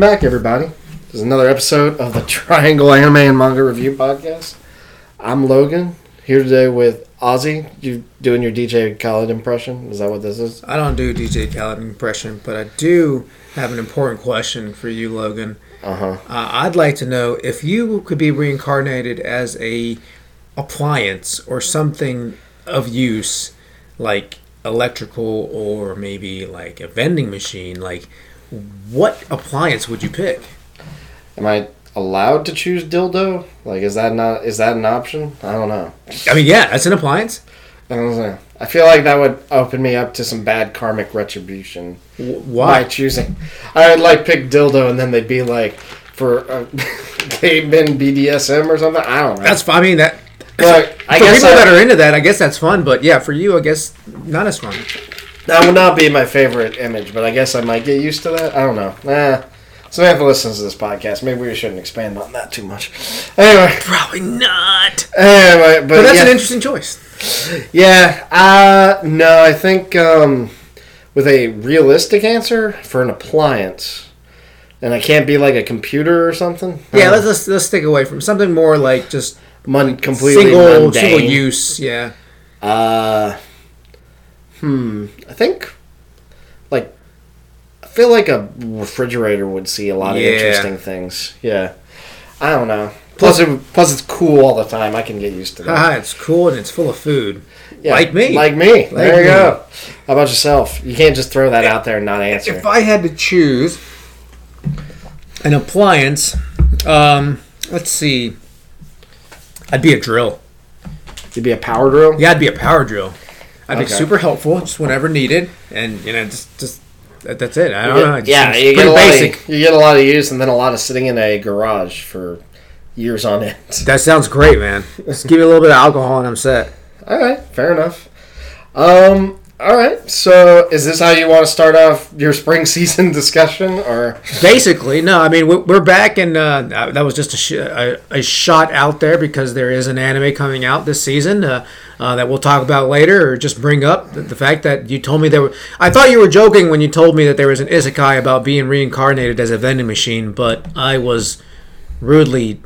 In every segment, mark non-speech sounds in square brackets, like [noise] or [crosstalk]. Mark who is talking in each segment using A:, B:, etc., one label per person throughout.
A: Welcome back, everybody. This is another episode of the [laughs] Triangle Anime and Manga Review Podcast. I'm Logan, here today with Ozzy. You doing your DJ Khaled impression? Is that what this is?
B: I don't do DJ Khaled impression, but I do have an important question for you, Logan.
A: Uh-huh.
B: Uh, I'd like to know if you could be reincarnated as a appliance or something of use, like electrical or maybe like a vending machine. Like, what appliance would you pick?
A: Am I allowed to choose dildo? Like, is that not is that an option? I don't know.
B: I mean, yeah, that's an appliance.
A: I don't know. I feel like that would open me up to some bad karmic retribution
B: W-
A: by
B: Why?
A: choosing. I would like pick dildo, and then they'd be like, for uh, [laughs] they've BDSM or something. I don't know.
B: That's. I mean, that.
A: I
B: for
A: guess
B: people
A: I-
B: that are into that, I guess that's fun. But yeah, for you, I guess not as fun.
A: That would not be my favorite image, but I guess I might get used to that. I don't know. Eh. Samantha listens to this podcast. Maybe we shouldn't expand on that too much. Anyway,
B: Probably not.
A: anyway, but,
B: But that's
A: yeah,
B: an interesting choice.
A: yeah. Uh, no, I think um, with a realistic answer for an appliance, and I can't be like a computer or something.
B: Yeah, let's, let's let's stick away from something more like just
A: mon- completely
B: single
A: mundane.
B: single use. Yeah.
A: Uh, hmm. I think, like, I feel like a refrigerator would see a lot of
B: Yeah.
A: interesting things. Yeah. I don't know. Plus, it, plus it's cool all the time. I can get used to that.
B: Haha, it's cool and it's full of food.
A: Yeah,
B: like me.
A: Like me. there you
B: me.
A: go. How about yourself? You can't just throw that out there and not answer.
B: If I had to choose an appliance, um, let's see, I'd be a drill.
A: You'd be a power drill.
B: Yeah, I'd be a power drill. I'd be
A: Okay.
B: super helpful just whenever needed, and you know, just just that, that's it. I don't
A: You
B: know.
A: get-
B: It just
A: yeah, you get a lot.
B: basic.
A: Of, you get a lot of use, and then a lot of sitting in a garage for years on end. [laughs]
B: That sounds great, man. Just give me a little bit of alcohol and I'm set.
A: All right, fair enough. Um, all right. So, is this how you want to start off your spring [laughs] season discussion, or
B: Basically, no. I mean, we- we're back, and uh, that was just a, sh- a, a shot out there because there is an anime coming out this season uh, uh, that we'll talk about later, or just bring up the, the fact that you told me there. Were, I thought you were joking when you told me that there was an isekai about being reincarnated as a vending machine, but I was rudely.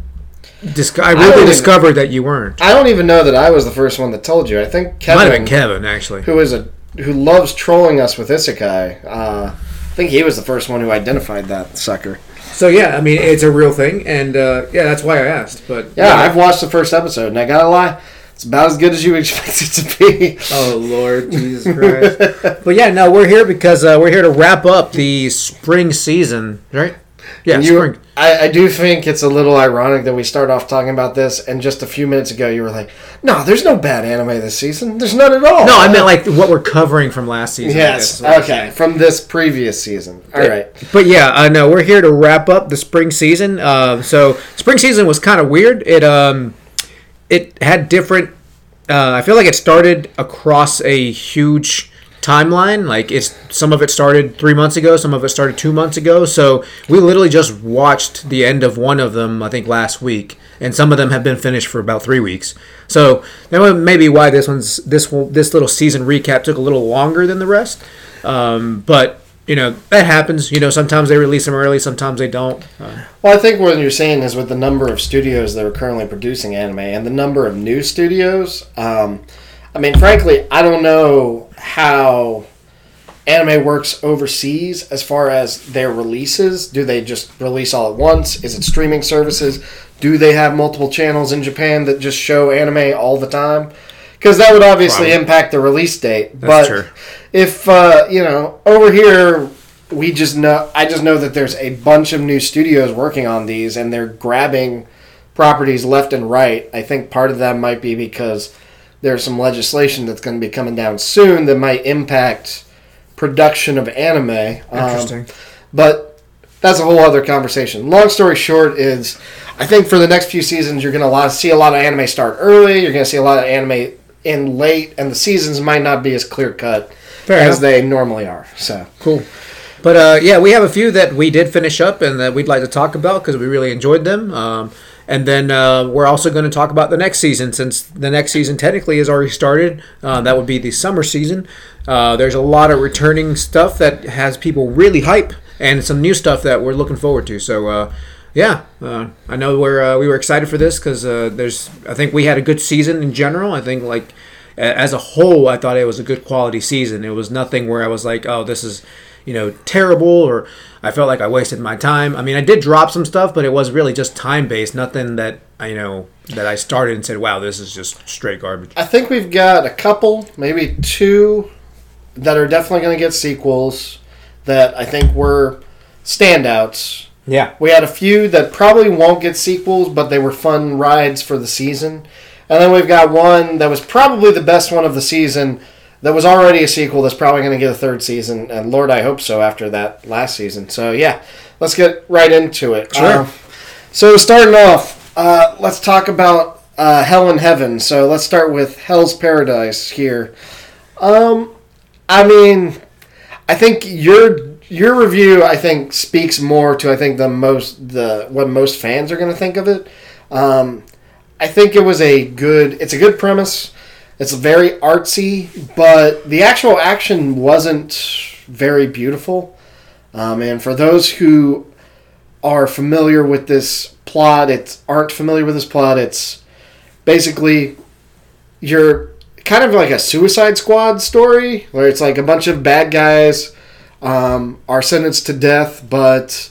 B: Dis- I rudely
A: even-
B: discovered that you weren't.
A: I don't even know that I was the first one that told you. I think
B: Might have
A: Kevin,
B: been Kevin, actually.
A: who is a who loves trolling us with isekai. Uh, I think he was the first one who identified that sucker.
B: So yeah, I mean, it's a real thing, and uh, yeah, that's why I asked. But
A: Yeah, I've watched the first episode, and I gotta lie, it's about as good as you [laughs] expect it to be.
B: Oh Lord Jesus Christ! [laughs] but yeah, no, we're here because uh, we're here to wrap up the spring season, right? Yeah,
A: You-
B: spring.
A: I, I do think it's a little ironic that we start off talking about this, and just a few minutes ago you were like, "No, there's no bad anime this season. There's none at all."
B: No, I meant like what we're covering from last season.
A: Yes.
B: guess is what I'm
A: Okay, from this previous season. All right.
B: But yeah, uh, know we're here to wrap up the spring season. Uh, so spring season was kind of weird. It um, it had different. Uh, I feel like it started across a huge timeline. Like it's some of it started three months ago, some of it started two months ago. So we literally just watched the end of one of them. I think last week, and some of them have been finished for about three weeks. So that was maybe why this one's this this little season recap took a little longer than the rest. Um, but you know that happens. You know sometimes they release them early, sometimes they don't. Uh,
A: Well, I think what you're saying is with the number of studios that are currently producing anime and the number of new studios. Um, I mean, frankly, I don't know how anime works overseas as far as their releases. Do they just release all at once? Is it streaming services? Do they have multiple channels in Japan that just show anime all the time? Because that would obviously
B: Probably.
A: impact the release date.
B: That's
A: but
B: true.
A: if uh, you know over here we just know i just know that there's a bunch of new studios working on these and they're grabbing properties left and right i think part of that might be because there's some legislation that's going to be coming down soon that might impact production of anime Um, but that's a whole other conversation long story short is i think for the next few seasons you're going to see a lot of anime start early you're going to see a lot of anime in late and the seasons might not be as clear cut as they normally are. So
B: Cool. But uh, yeah, we have a few that we did finish up and that we'd like to talk about because we really enjoyed them. Um, and then uh, we're also going to talk about the next season since the next season technically has already started. Uh, that would be the summer season. Uh, there's a lot of returning stuff that has people really hype. and some new stuff that we're looking forward to. So. Uh, yeah, uh, I know we're uh, we were excited for this because there's I think we had a good season in general. I think like as a whole, I thought it was a good quality season. It was nothing where I was like, oh, this is you know terrible or I felt like I wasted my time. I mean, I did drop some stuff, but it was really just time based. Nothing that I you know that I started and said, wow, this is just straight garbage.
A: I think we've got a couple, maybe two, that are definitely going to get sequels that I think were standouts.
B: Yeah,
A: We had a few that probably won't get sequels, but they were fun rides for the season. And then we've got one that was probably the best one of the season that was already a sequel that's probably going to get a third season. And Lord, I hope so after that last season. So, yeah, let's get right into it.
B: Sure.
A: Uh, so, starting off, uh, let's talk about uh, Hell and Heaven. So, let's start with Hell's Paradise here. Um, I mean, I think your your review I think speaks more to I think the most the what most fans are going to think of it. Um, I think it was a good. It's a good premise. It's very artsy, but the actual action wasn't very beautiful. Um, and for those who are familiar with this plot, it's aren't familiar with this plot. It's basically you're kind of like a Suicide Squad story where it's like a bunch of bad guys um, are sentenced to death, but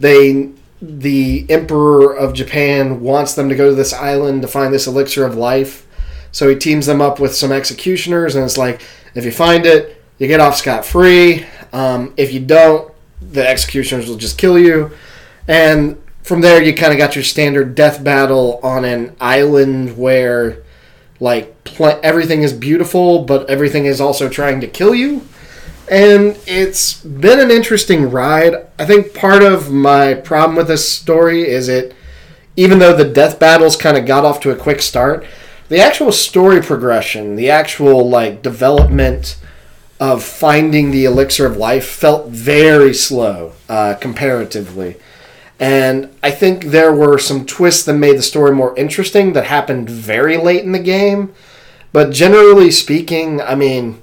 A: they the emperor of Japan wants them to go to this island to find this elixir of life. So he teams them up with some executioners, and it's like if you find it, you get off scot free. Um, if you don't, the executioners will just kill you. And from there, you kind of got your standard death battle on an island where, like, pl- everything is beautiful, but everything is also trying to kill you. And it's been an interesting ride. I think part of my problem with this story is it, even though the death battles kind of got off to a quick start, the actual story progression, the actual like development of finding the elixir of life felt very slow uh, comparatively. And I think there were some twists that made the story more interesting that happened very late in the game. But generally speaking, I mean,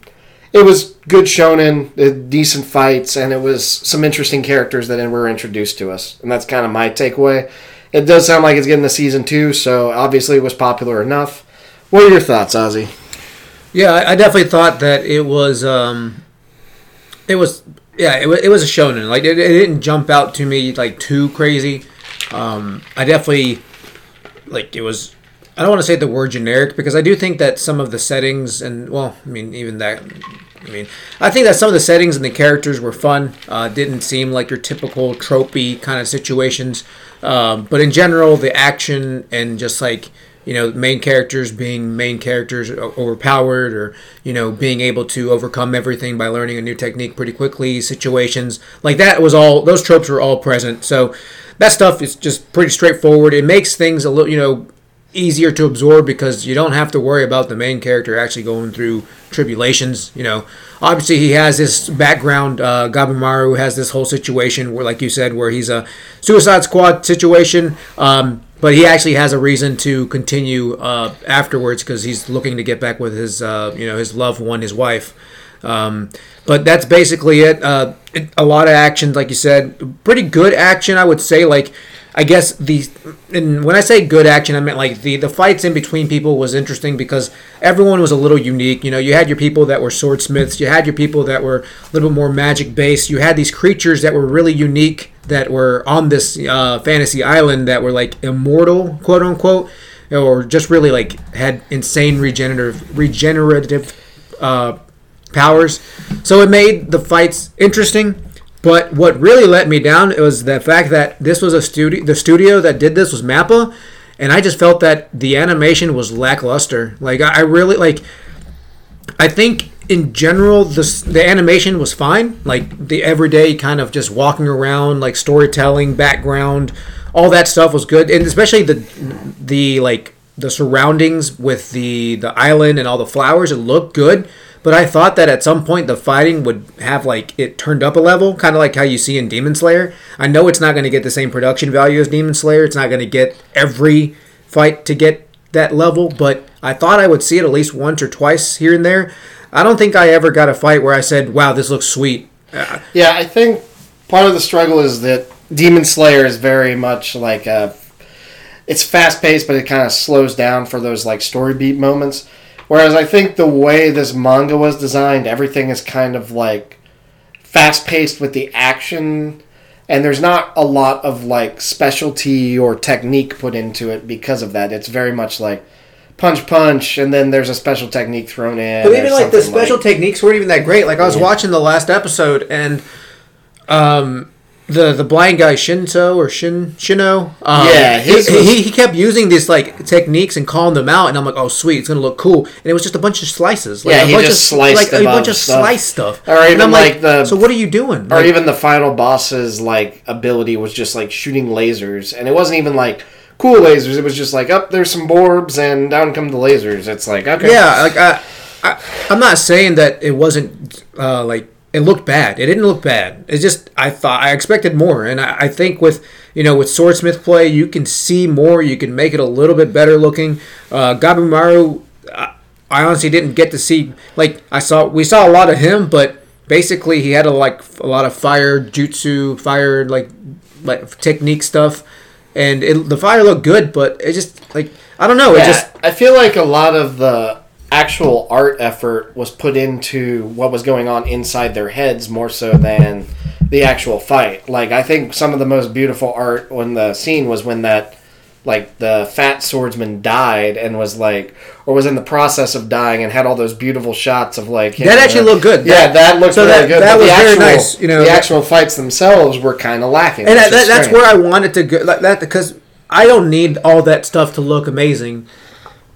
A: it was good shonen, uh, decent fights, and it was some interesting characters that were introduced to us. And that's kind of my takeaway. It does sound like it's getting a season two, so obviously it was popular enough. What are your thoughts, Ozzy?
B: Yeah, I, definitely thought that it was. Um, it was yeah, it, it was a shonen. Like it, it didn't jump out to me like too crazy. Um, I definitely like it was. I don't want to say the word generic because I do think that some of the settings and well, I mean even that. I mean, I think that some of the settings and the characters were fun. Uh, didn't seem like your typical tropey kind of situations. Um, but in general, the action and just like you know main characters being main characters overpowered or you know being able to overcome everything by learning a new technique pretty quickly situations like that was all those tropes were all present so that stuff is just pretty straightforward it makes things a little you know easier to absorb because you don't have to worry about the main character actually going through tribulations. You know, obviously he has this background. Uh, Gabimaru has this whole situation where, like you said, where he's a Suicide Squad situation. Um, but he actually has a reason to continue uh, afterwards because he's looking to get back with his, uh, you know, his loved one, his wife. Um, but that's basically it. Uh, it. A lot of action, like you said, pretty good action, I would say. Like, I guess the and when I say good action, I meant like the the fights in between people was interesting because everyone was a little unique. You know, you had your people that were swordsmiths, you had your people that were a little bit more magic based. You had these creatures that were really unique that were on this uh, fantasy island that were like immortal, quote unquote, or just really like had insane regenerative regenerative uh, powers. So it made the fights interesting. But what really let me down was the fact that this was a studio. The studio that did this was Mappa, and I just felt that the animation was lackluster. Like I really like. I think in general the animation was fine. Like the everyday kind of just walking around, like storytelling, background, all that stuff was good, and especially the the like the surroundings with the the island and all the flowers. It looked good. But I thought that at some point the fighting would have like it turned up a level, kind of like how you see in Demon Slayer. I know it's not going to get the same production value as Demon Slayer. It's not going to get every fight to get that level, but I thought I would see it at least once or twice here and there. I don't think I ever got a fight where I said, "Wow, this looks sweet." Uh,
A: Yeah, I think part of the struggle is that Demon Slayer is very much like a. It's fast paced, but it kind of slows down for those like story beat moments. Whereas I think the way this manga was designed, everything is kind of like fast paced with the action, and there's not a lot of like specialty or technique put into it because of that. It's very much like punch punch, and then there's a special technique thrown in.
B: But even like the special techniques weren't even that great. Like I was
A: Yeah.
B: watching the last episode and um the the blind guy Shinto or Shin Shino um,
A: Yeah,
B: he,
A: was-
B: he, he kept using these like techniques and calling them out and I'm like oh sweet it's gonna look cool and it was just a bunch of slices like
A: Yeah,
B: a
A: he
B: bunch
A: just
B: of,
A: sliced
B: like a bunch of
A: stuff.
B: slice stuff
A: Or
B: And
A: even,
B: I'm
A: like, the-
B: so what are you doing
A: or
B: Like,
A: even the final boss's like ability was just like shooting lasers, and it wasn't even like cool lasers. It was just like, up there's some borbs, and down come the lasers. It's like okay,
B: Yeah, like I, I, I'm not saying that it wasn't uh, like it looked bad. It didn't look bad. It just I thought I expected more, and I, I think with you know with swordsmith play, you can see more. You can make it a little bit better looking. Uh, Gabimaru, I, I honestly didn't get to see like I saw we saw a lot of him, but basically he had a like a lot of fire jutsu, fire like like technique stuff. And it, the fire looked good, but it just like I don't know. It just
A: I feel like a lot of the actual art effort was put into what was going on inside their heads more so than the actual fight. Like I think some of the most beautiful art when the scene was when that like the fat swordsman died and was like or was in the process of dying and had all those beautiful shots of like him
B: That actually
A: the-
B: looked good.
A: Yeah,
B: That-
A: that, looked
B: so
A: really
B: that-
A: good.
B: that
A: but
B: was
A: the
B: very nice, you know,
A: the actual fights themselves were kind of lacking.
B: and that, that's
A: strange.
B: where I wanted to go. Like that because I don't need all that stuff to look amazing.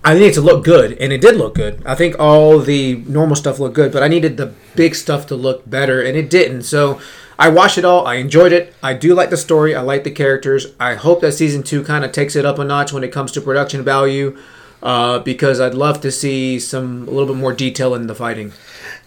B: I need it to look good, and it did look good. I think all the normal stuff looked good, but I needed the big stuff to look better, and it didn't. So I watched it all. I enjoyed it. I do like the story. I like the characters. I hope that season two kind of takes it up a notch when it comes to production value, uh, because I'd love to see some a little bit more detail in the fighting.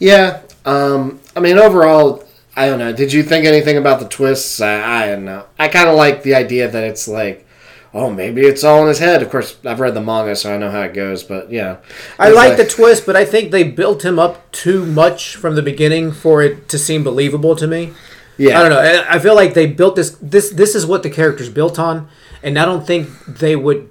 A: Yeah, um, I mean, overall, I don't know. Did you think anything about the twists? I, I don't know. I kind of like the idea that it's like, oh, maybe it's all in his head. Of course, I've read the manga, so I know how it goes. But yeah,
B: I like the twist, but I think they built him up too much from the beginning for it to seem believable to me.
A: yeah.
B: I don't know. I I feel like they built this. This this is what the character's built on, and I don't think they would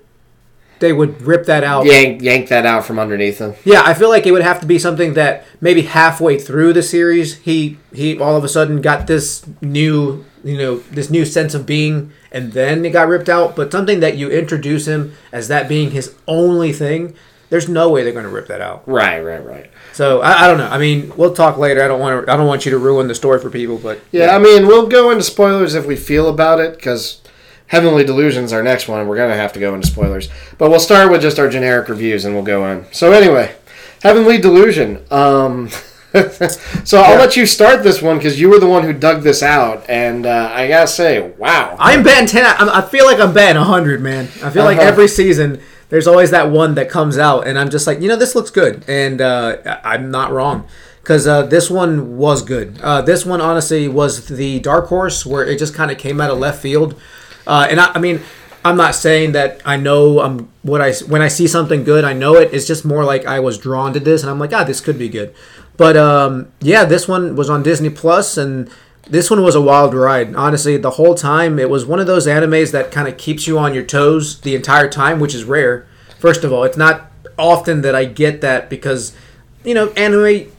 B: they would rip that out.
A: Yank, yank that out from underneath him.
B: Yeah, I feel like it would have to be something that maybe halfway through the series, he he all of a sudden got this new you know this new sense of being, and then it got ripped out. But something that you introduce him as that being his only thing, there's no way they're going to rip that out.
A: Right, right, right.
B: So I, I don't know. I mean, we'll talk later. I don't want to. I don't want you to ruin the story for people, but
A: Yeah, I mean, we'll go into spoilers if we feel about it, because Heavenly Delusion's our next one, we're going to have to go into spoilers. But we'll start with just our generic reviews, and we'll go in. So, anyway, Heavenly Delusion. Um, [laughs] [laughs] so, I'll
B: Yeah.
A: let you start this one, because you were the one who dug this out, and uh, I got to say, wow.
B: I'm betting ten. I'm, I feel like I'm betting hundred, man. I feel like
A: Uh-huh.
B: every season there's always that one that comes out, and I'm just like, you know, this looks good, and uh, I'm not wrong because uh, this one was good. Uh, this one honestly was the dark horse where it just kind of came out of left field, uh, and I, I mean. I'm not saying that I know um, what I when I see something good, I know it. It's just more like I was drawn to this, and I'm like, ah, this could be good. But um, yeah, this one was on Disney Plus, and this one was a wild ride. Honestly, the whole time it was one of those animes that kind of keeps you on your toes the entire time, which is rare. First of all, it's not often that I get that because you know anime.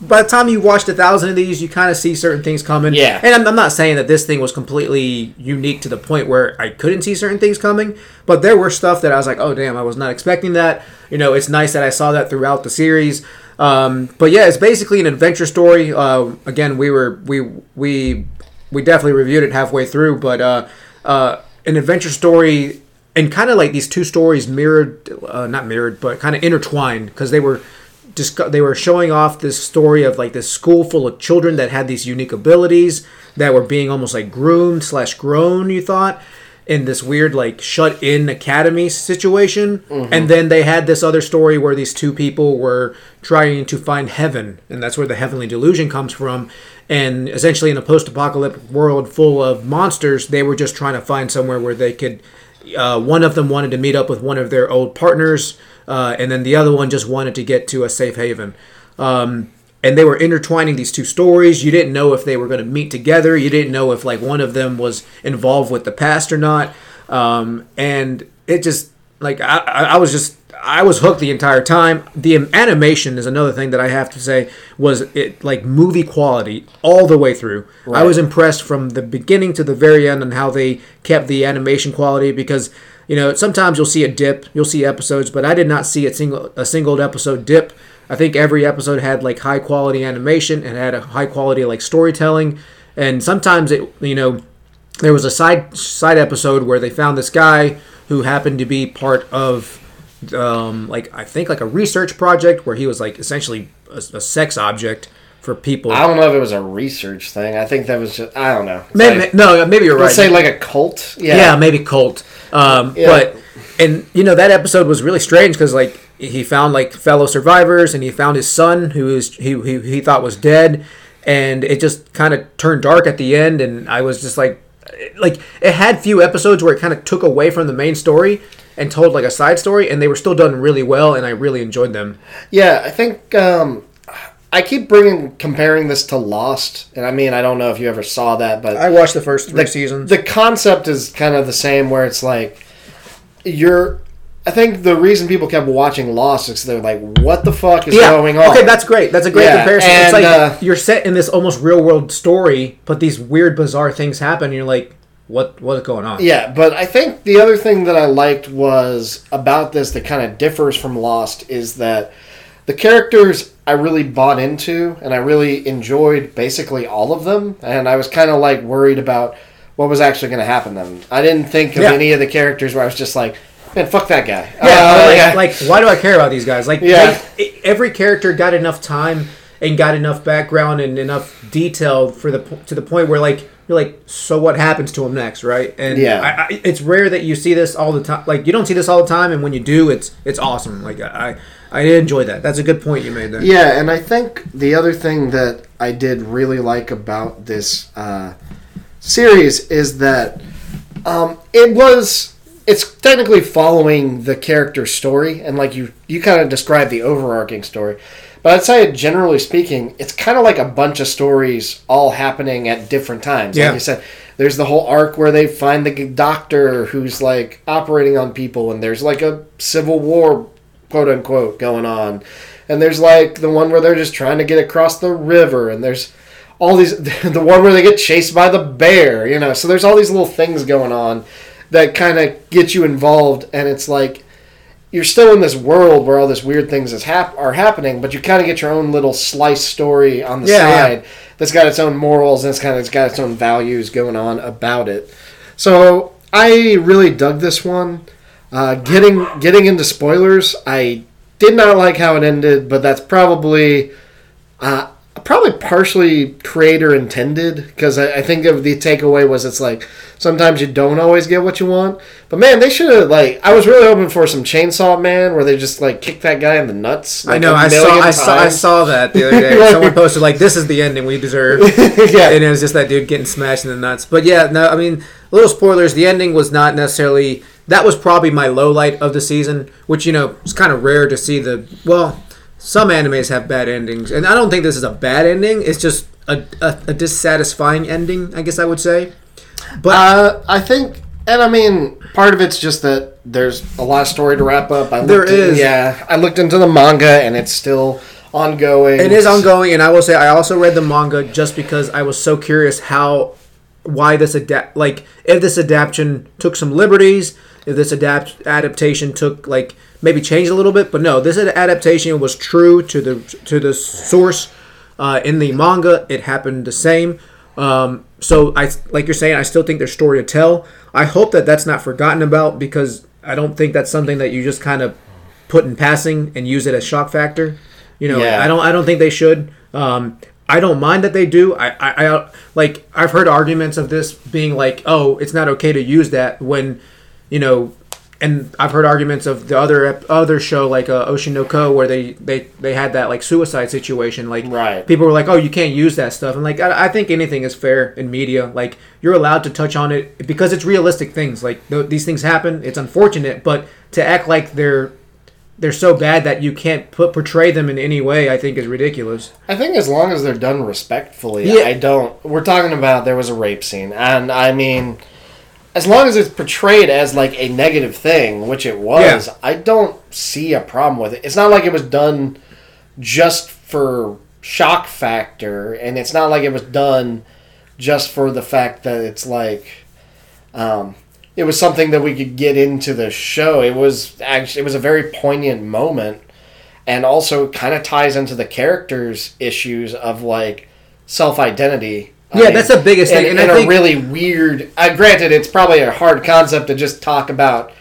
B: By the time you watched a thousand of these, you kind of see certain things coming.
A: Yeah.
B: And I'm, I'm not saying that this thing was completely unique to the point where I couldn't see certain things coming, but there were stuff that I was like, oh damn, I was not expecting that. You know, it's nice that I saw that throughout the series. Um, but yeah, it's basically an adventure story. Uh, again, we were we we we definitely reviewed it halfway through, but uh, uh, an adventure story and kind of like these two stories mirrored, uh, not mirrored, but kind of intertwined because they were just they were showing off this story of like this school full of children that had these unique abilities that were being almost like groomed slash grown. You thought in this weird like shut in academy situation. And then they had this other story where these two people were trying to find heaven and that's where the heavenly delusion comes from. And essentially in a post-apocalyptic world full of monsters they were just trying to find somewhere where they could uh, one of them wanted to meet up with one of their old partners uh, and then the other one just wanted to get to a safe haven. Um, and they were intertwining these two stories. You didn't know if they were going to meet together. You didn't know if like one of them was involved with the past or not. Um, and it just like I, I was just I was hooked the entire time. The animation is another thing that I have to say was it like movie quality all the way through. I was impressed from the beginning to the very end on how they kept the animation quality because you know sometimes you'll see a dip, you'll see episodes, but I did not see a single a single episode dip. I think every episode had like high quality animation and had a high quality like storytelling, and sometimes it you know there was a side side episode where they found this guy who happened to be part of um, like I think like a research project where he was like essentially a, a sex object for people.
A: I don't know if it was a research thing. I think that was just I don't know.
B: Maybe,
A: like-
B: no, maybe you're right.
A: say like a cult. Yeah.
B: yeah. maybe cult. Um,
A: Yeah.
B: But and you know that episode was really strange because like he found like fellow survivors and he found his son who is he he, he thought was dead, and it just kind of turned dark at the end, and I was just like, like it had few episodes where it kind of took away from the main story and told like a side story, and they were still done really well, and I really enjoyed them.
A: Yeah, I think um, I keep bringing comparing this to Lost, and I mean I don't know if you ever saw that, but
B: I watched the first three
A: the,
B: seasons.
A: The concept is kind of the same, where it's like you're. I think the reason people kept watching Lost is they're like, "What the fuck is going on?"
B: Okay, that's great. That's a great
A: Yeah,
B: comparison. it's like
A: uh,
B: you're set in this almost real world story, but these weird, bizarre things happen. And you're like, what? What's going on?
A: Yeah, but I think the other thing that I liked was about this that kind of differs from Lost is that the characters I really bought into and I really enjoyed basically all of them, and I was kind of like worried about what was actually going to happen to them. I didn't think of
B: Yeah.
A: any of the characters where I was just like, man, fuck that guy.
B: Yeah,
A: Uh,
B: like,
A: yeah.
B: like, why do I care about these guys? Like,
A: Yeah.
B: they- every character got enough time and got enough background and enough detail for the to the point where like you're like, so what happens to him next, right? And
A: Yeah.
B: I, I, it's rare that you see this all the time. Like, you don't see this all the time, and when you do, it's it's awesome. Like, I I enjoy that. That's a good point you made there.
A: Yeah, and I think the other thing that I did really like about this uh, series is that um, it was it's technically following the character story, and like you you kind of describe the overarching story. But I'd say, generally speaking, it's kind of like a bunch of stories all happening at different times.
B: Yeah.
A: Like you said, there's the whole arc where they find the doctor who's like operating on people, and there's like a civil war, quote unquote, going on. And there's like the one where they're just trying to get across the river, and there's all these [laughs] the one where they get chased by the bear, you know. So there's all these little things going on that kind of get you involved, and it's like you're still in this world where all this weird things is hap- are happening, but you kind of get your own little slice story on the
B: Yeah,
A: side that's got its own morals and it's kind of it's got its own values going on about it. So I really dug this one. Uh, getting getting into spoilers, I did not like how it ended, but that's probably uh, probably partially creator intended because I, I think of the takeaway was it's like sometimes you don't always get what you want. But man, they should have like I was really hoping for some Chainsaw Man where they just like kick that guy in the nuts.
B: I know. I saw.
A: million
B: I saw. I saw that the other day.
A: Like- [laughs]
B: Someone posted like, "This is the ending we deserve," [laughs]
A: yeah,
B: and it was just that dude getting smashed in the nuts. But yeah, no. I mean, little spoilers. The ending was not necessarily. That was probably my low light of the season, which you know is kind of rare to see. The well, some animes have bad endings, and I don't think this is a bad ending. It's just a, a, a dissatisfying ending, I guess I would say. But
A: Uh, I think, and I mean, part of it's just that there's a lot of story to wrap up. I
B: There
A: looked in- yeah. I looked into the manga, and it's still ongoing.
B: It is ongoing, and I will say I also read the manga just because I was so curious how, why this adapt, like if this adaptation took some liberties, if this adapt adaptation took like maybe changed a little bit, but no, this adaptation was true to the to the source. Uh, in the manga, it happened the same. Um, so I like you're saying, I still think there's story to tell. I hope that that's not forgotten about because I don't think that's something that you just kind of put in passing and use it as shock factor. You know,
A: Yeah.
B: I don't I don't think they should. Um, I don't mind that they do. I, I, I like I've heard arguments of this being like, oh, it's not okay to use that when, you know, and I've heard arguments of the other other show like uh, Oshi no Ko where they, they they had that like suicide situation. Like
A: Right.
B: people were like, oh, you can't use that stuff. And like I, I think anything is fair in media. Like you're allowed to touch on it because it's realistic things. Like th- these things happen. It's unfortunate, but to act like they're they're so bad that you can't put portray them in any way. I think is ridiculous.
A: I think as long as they're done respectfully,
B: Yeah.
A: I don't. We're talking about there was a rape scene, and I mean, as long as it's portrayed as like a negative thing, which it was,
B: Yeah.
A: I don't see a problem with it. It's not like it was done just for shock factor, and it's not like it was done just for the fact that it's like. Um, it was something that we could get into the show. It was actually it was a very poignant moment, and also kind of ties into the characters' issues of like self identity.
B: Yeah, that's the biggest thing,
A: in,
B: and I
A: in a really weird. Uh, granted, it's probably a hard concept to just talk about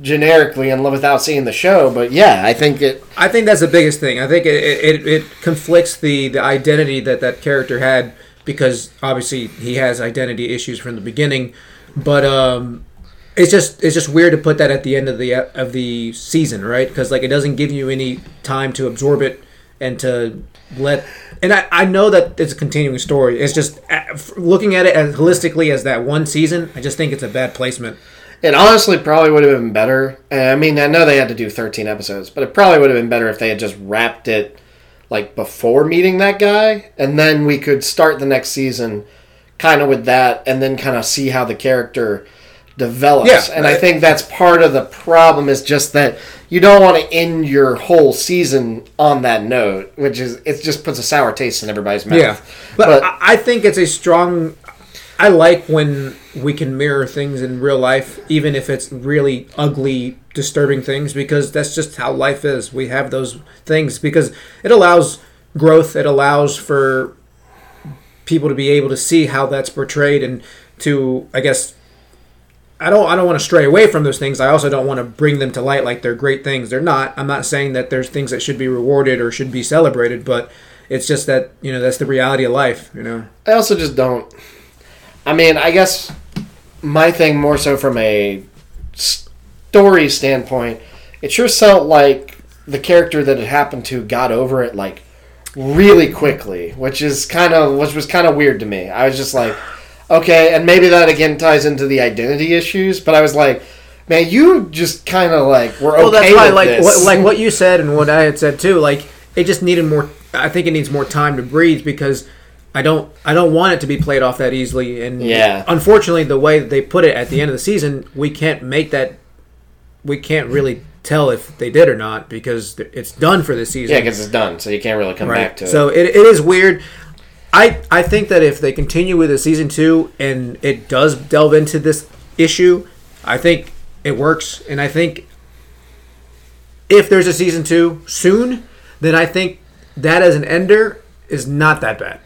A: generically and without seeing the show, but yeah, I think it.
B: I think that's the biggest thing. I think it, it, it conflicts the, the identity that that character had because obviously he has identity issues from the beginning, but um, it's just it's just weird to put that at the end of the of the season, right? Because like it doesn't give you any time to absorb it and to let. And I, I know that it's a continuing story. It's just uh, looking at it as holistically as that one season. I just think it's a bad placement.
A: It honestly probably would have been better. I mean, I know they had to do 13 episodes, but it probably would have been better if they had just wrapped it like before meeting that guy, and then we could start the next season kind of with that, and then kind of see how the character develops.
B: Yeah.
A: and I think that's part of the problem is just that you don't want to end your whole season on that note, which is it just puts a sour taste in everybody's mouth.
B: Yeah, but, I, I think it's a strong. I like when we can mirror things in real life, even if it's really ugly, disturbing things, because that's just how life is. We have those things because it allows growth. It allows for people to be able to see how that's portrayed and to, I guess, I don't I don't want to stray away from those things. I also don't want to bring them to light like they're great things. They're not. I'm not saying that there's things that should be rewarded or should be celebrated, but it's just that, you know, that's the reality of life, you know.
A: I also just don't. I mean, I guess my thing more so from a story standpoint, it sure felt like the character that it happened to got over it like really quickly, which is kind of which was kind of weird to me. I was just like, okay, and maybe that again ties into the identity issues, but I was like, man, you just kind of like were okay
B: Well, that's why,
A: with
B: like,
A: this.
B: what, like what you said and what I had said too. Like, it just needed more. I think it needs more time to breathe because I don't. I don't want it to be played off that easily. And
A: Yeah.
B: unfortunately, the way that they put it at the end of the season, we can't make that. We can't really tell if they did or not because it's done for this season.
A: yeah, because it's done, so you can't really come back to it.
B: So it, it is weird. I I think that if they continue with a season two and it does delve into this issue, I think it works. And I think if there's a season two soon, then I think that as an ender is not that bad.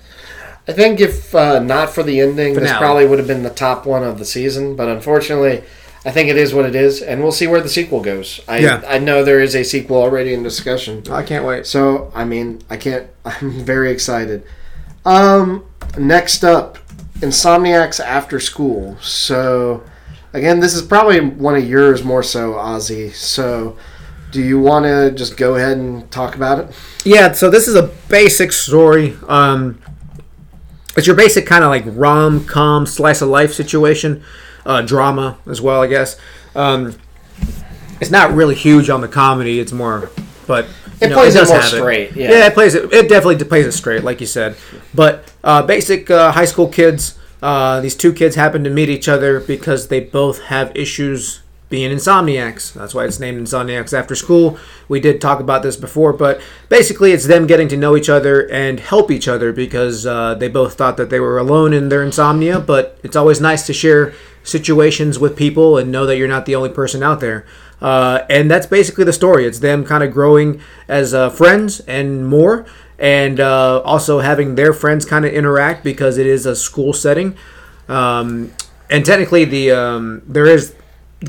A: I think if uh, not for the ending, this probably would have been the top one of the season. But unfortunately, I think it is what it is, and we'll see where the sequel goes. I
B: Yeah.
A: I know there is a sequel already in discussion,
B: I can't wait.
A: so I mean I can't. [laughs] I'm very excited. Um, next up, Insomniacs After School. So again, this is probably one of yours more so, Ozzy. So. Do you want to just go ahead and talk about it?
B: Yeah, so this is a basic story. Um, it's your basic kind of like rom com slice of life situation, uh, drama as well, I guess. Um, it's not really huge on the comedy. It's more, but
A: It
B: you
A: plays it
B: does
A: more straight, yeah.
B: yeah, it plays it. It definitely plays it straight, like you said. But uh, basic uh, high school kids. Uh, these two kids happen to meet each other because they both have issues being insomniacs. That's why it's named Insomniacs After School. We did talk about this before, but basically it's them getting to know each other and help each other because uh, they both thought that they were alone in their insomnia, but it's always nice to share situations with people and know that you're not the only person out there. Uh, and that's basically the story. It's them kind of growing as uh, friends and more, and uh, also having their friends kind of interact because it is a school setting. Um, and technically, the um, there is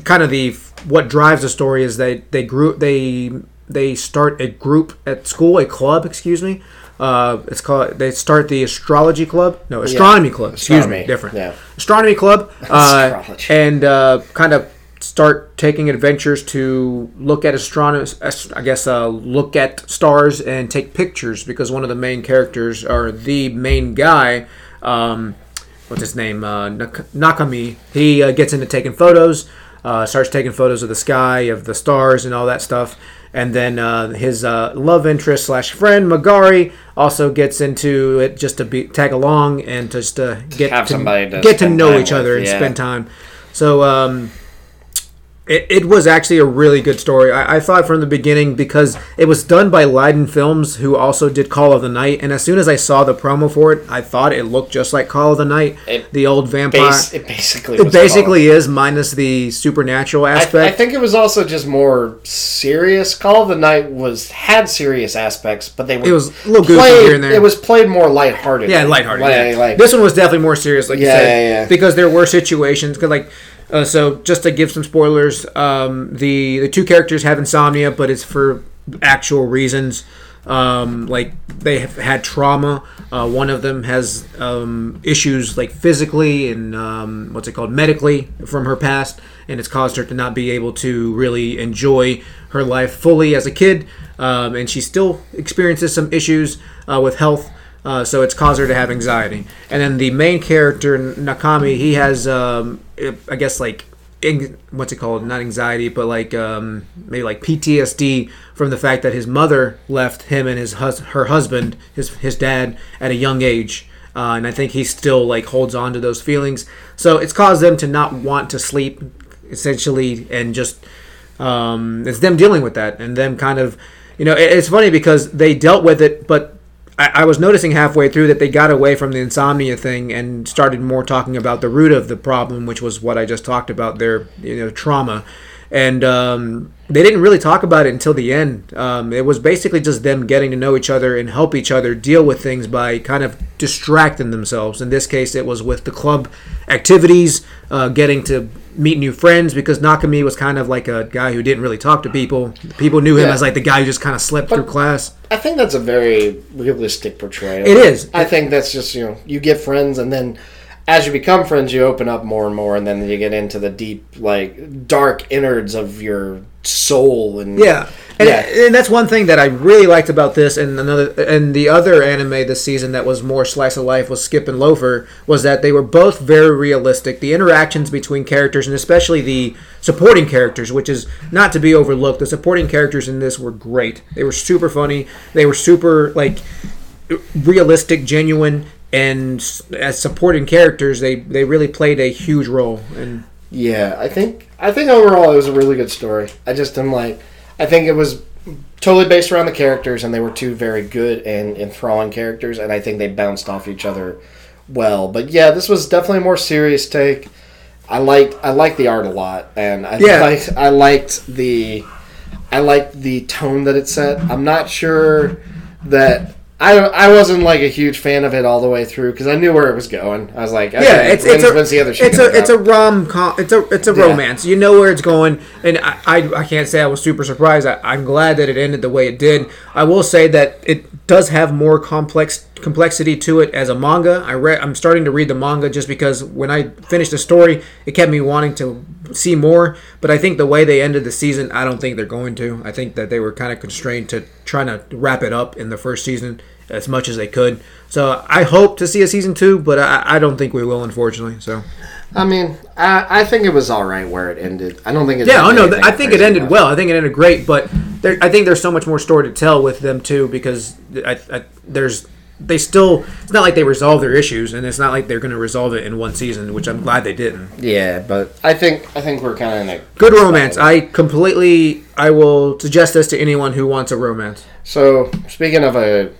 B: kind of the what drives the story is they they group they they start a group at school, a club, excuse me. Uh, it's called. They start the astrology club. No, astronomy club. Excuse
A: Astronomy,
B: me, different.
A: yeah.
B: Astronomy club. [laughs] Uh, and uh, kind of start taking adventures to look at astronomy. I guess uh, look at stars and take pictures because one of the main characters or the main guy. Um, what's his name? Uh, Nak- Nakami. He uh, gets into taking photos. Uh, starts taking photos of the sky, of the stars, and all that stuff. And then uh, his uh, love interest slash friend Magari also gets into it just to be tag along and just to get
A: Have
B: to,
A: to
B: get to know each other and
A: yeah.
B: spend time. So um, it, it was actually a really good story. I, I thought from the beginning because it was done by LIDENFILMS, who also did Call of the Night. And as soon as I saw the promo for it, I thought it looked just like Call of the Night,
A: It
B: the old vampire.
A: Base, it basically
B: it basically is minus the supernatural aspect.
A: I, I think it was also just more serious. Call of the Night was had serious aspects, but they were
B: It was a little goofy
A: played,
B: here and there.
A: It was played more lighthearted.
B: Yeah, lighthearted.
A: Like,
B: yeah.
A: like-
B: this one was definitely more serious, like you
A: Yeah,
B: said,
A: yeah, yeah.
B: because there were situations. like, uh, so just to give some spoilers, um, the the two characters have insomnia, but it's for actual reasons. Um, like they have had trauma. Uh, one of them has um, issues like physically and um, what's it called medically from her past, and it's caused her to not be able to really enjoy her life fully as a kid. Um, and she still experiences some issues uh, with health. Uh, so it's caused her to have anxiety. And then the main character Nakami, he has, um, I guess, like what's it called? Not anxiety, but like um, maybe like PTSD from the fact that his mother left him and his hus- her husband, his his dad, at a young age. Uh, and I think he still like holds on to those feelings. So it's caused them to not want to sleep, essentially, and just um, it's them dealing with that and them kind of, you know, it- it's funny because they dealt with it, but I, I was noticing halfway through that they got away from the insomnia thing and started more talking about the root of the problem, which was what I just talked about their you know trauma, and um, they didn't really talk about it until the end. Um, it was basically just them getting to know each other and help each other deal with things by kind of distracting themselves. In this case, it was with the club activities, uh, getting to meet new friends because Nakami was kind of like a guy who didn't really talk to people. People knew him
A: Yeah.
B: as like the guy who just kind of slept through class.
A: I think that's a very realistic portrayal.
B: It is.
A: I think that's just you know you get friends and then as you become friends you open up more and more and then you get into the deep like dark innards of your soul and
B: Yeah. And,
A: Yeah.
B: and that's one thing that I really liked about this and another and the other anime this season that was more slice of life was Skip and Loafer was that they were both very realistic. The interactions between characters and especially the supporting characters, which is not to be overlooked. The supporting characters in this were great. They were super funny. They were super like realistic, genuine and as supporting characters, they they really played a huge role and
A: Yeah, I think I think overall it was a really good story. I just am like I think it was totally based around the characters and they were two very good and enthralling characters and I think they bounced off each other well. But yeah, this was definitely a more serious take. I liked I liked the art a lot and I
B: Yeah.
A: liked I liked the I liked the tone that it set. I'm not sure that I, I wasn't like a huge fan of it all the way through because I knew where it was going. I was like, okay,
B: yeah, it's it's a
A: when's the other
B: it's a it's a rom com it's a it's a
A: Yeah.
B: romance. You know where it's going, and I, I I can't say I was super surprised. I, I'm glad that it ended the way it did. I will say that it does have more complex complexity to it as a manga. I read I'm starting to read the manga just because when I finished the story, it kept me wanting to see more. But I think the way they ended the season, I don't think they're going to. I think that they were kind of constrained to trying to wrap it up in the first season as much as they could. So I hope to see a season two, but I, I don't think we will, unfortunately. So.
A: I mean, I, I think it was all right where it ended. I don't think it.
B: Yeah, oh no, I think it ended
A: enough.
B: well. I think it ended great, but there, I think there's so much more story to tell with them too because I, I, there's they still it's not like they resolve their issues and it's not like they're going to resolve it in one season, which I'm glad they didn't.
A: Yeah, but I think I think we're kind of in a
B: Good romance. I completely I will suggest this to anyone who wants a romance.
A: So speaking of a,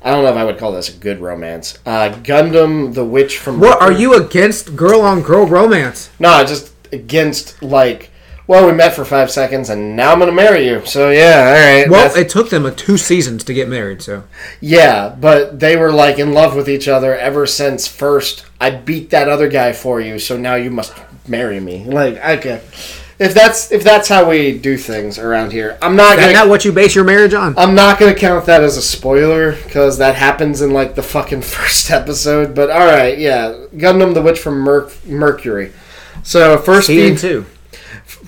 A: I don't know if I would call this a good romance. Uh, Gundam, the witch from.
B: What are you against girl on girl romance?
A: No, just against like. Well, we met for five seconds, and now I'm gonna marry you. So yeah, all right.
B: Well,
A: that's-
B: it took them a two seasons to get married, so
A: yeah, but they were like in love with each other ever since first. I beat that other guy for you, so now you must marry me. Like, okay, if that's if that's how we do things around here, I'm not
B: is
A: gonna.
B: that what you base your marriage on?
A: I'm not gonna count that as a spoiler because that happens in like the fucking [laughs] first episode. But all right, yeah, Gundam: The Witch from Merc- Mercury. So first
B: season
A: feed-
B: two.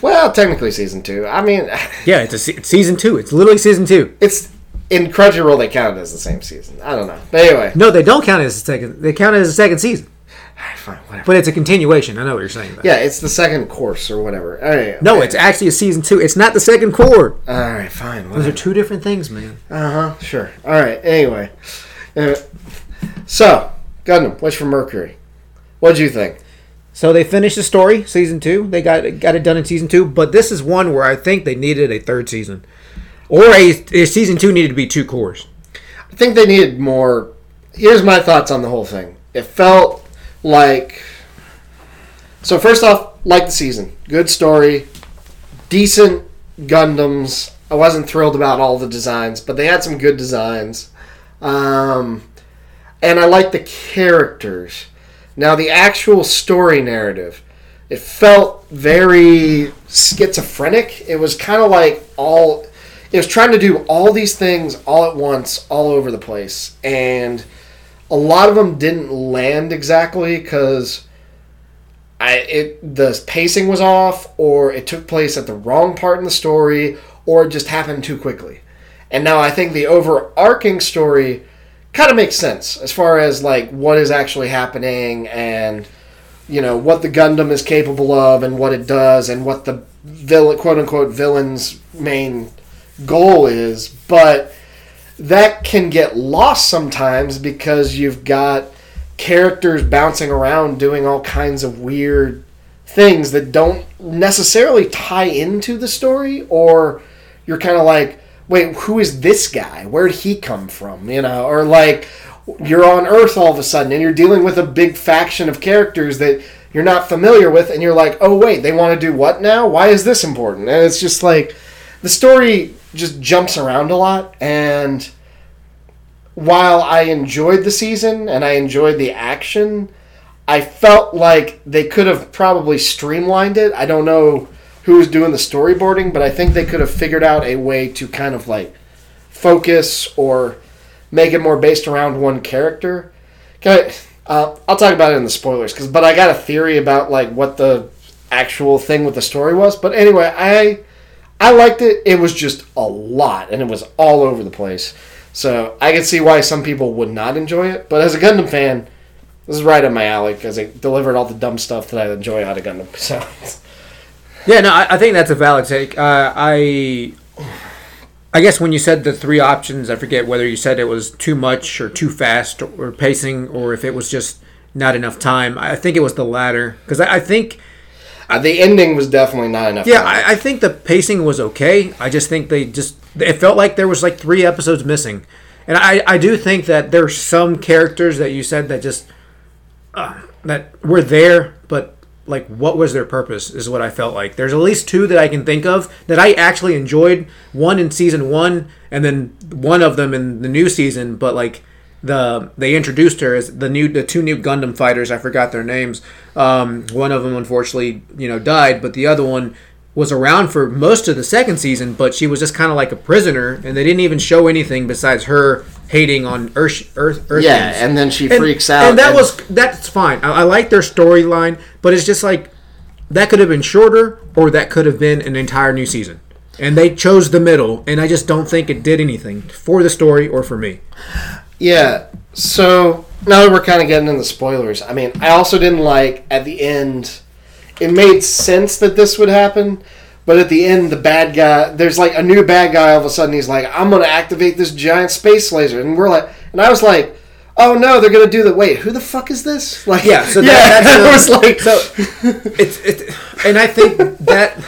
A: Well, technically season two. I mean, [sighs]
B: Yeah, it's a se- it's season two. It's literally season two.
A: it's in Crunchyroll they count it as the same season. I don't know, but anyway,
B: No, they don't count it as a second. They count it as a second season. [sighs]
A: Fine, whatever.
B: But it's a continuation. I know what you're saying. Though.
A: Yeah, it's the second course or whatever. All right.
B: No,
A: okay.
B: it's actually a season two. It's not the second cour.
A: all right. Fine.
B: Those are two different things, man.
A: Uh huh. Sure. All right. Anyway, uh, so Gundam, Witch from Mercury. What'd you think?
B: So they finished the story, season two. They got got it done in season two. But this is one where I think they needed a third season, or a, a season two needed to be two cours.
A: I think they needed more. Here's my thoughts on the whole thing. It felt like. So first off, like the season, good story, decent Gundams. I wasn't thrilled about all the designs, but they had some good designs, um, and I like the characters. Now the actual story narrative, it felt very schizophrenic. It was kind of like all it was trying to do all these things all at once, all over the place, and a lot of them didn't land exactly because I it the pacing was off, or it took place at the wrong part in the story, or it just happened too quickly. And now I think the overarching story kind of makes sense as far as like what is actually happening and you know what the Gundam is capable of and what it does and what the villain quote unquote villain's main goal is. But that can get lost sometimes because you've got characters bouncing around doing all kinds of weird things that don't necessarily tie into the story or you're kind of like wait who is this guy? Where'd he come from? You know or like you're on earth all of a sudden and you're dealing with a big faction of characters that you're not familiar with and you're like oh wait they want to do what now? Why is this important? And it's just like the story just jumps around a lot and while I enjoyed the season and I enjoyed the action, I felt like they could have probably streamlined it. I don't know who was doing the storyboarding, but I think they could have figured out a way to kind of like focus or make it more based around one character. I, uh, I'll talk about it in the spoilers, cause, but I got a theory about like what the actual thing with the story was. But anyway, I I liked it. It was just a lot, and it was all over the place. So I can see why some people would not enjoy it. But as a Gundam fan, this is right up my alley because it delivered all the dumb stuff that I enjoy out of Gundam. [laughs] So
B: Yeah, no, I, I think that's a valid take. Uh, I, I guess when you said the three options, I forget whether you said it was too much or too fast or, pacing, or if it was just not enough time. I think it was the latter because I, I think,
A: uh, the ending was definitely not enough.
B: yeah,
A: time.
B: I, I think the pacing was okay. I just think they just it felt like there was like three episodes missing, and I I do think that there's some characters that you said that just uh, that were there, but like what was their purpose is what I felt like. There's at least two that I can think of that I actually enjoyed. One in season one, and then one of them in the new season. But like the they introduced her as the new the two new Gundam fighters. I forgot their names. Um, one of them unfortunately you know died, but the other one was around for most of the second season. But she was just kind of like a prisoner, and they didn't even show anything besides her hating on Earth Earth. Earth
A: yeah, and then she
B: and,
A: freaks out.
B: and that was that's fine. I, I like their storyline, but it's just like that could have been shorter, or that could have been an entire new season. And they chose the middle, and I just don't think it did anything for the story or for me.
A: Yeah. So now that we're kind of getting into spoilers, I mean, I also didn't like at the end. It made sense that this would happen, but at the end, the bad guy. There's like a new bad guy. All of a sudden, he's like, "I'm gonna activate this giant space laser," and we're like, and I was like. Oh no! They're gonna do the Wait, who the fuck is this? [laughs] Like,
B: Yeah, so
A: yeah,
B: that- that's [laughs]
A: I
B: the-
A: was like,
B: so it's it, and I think that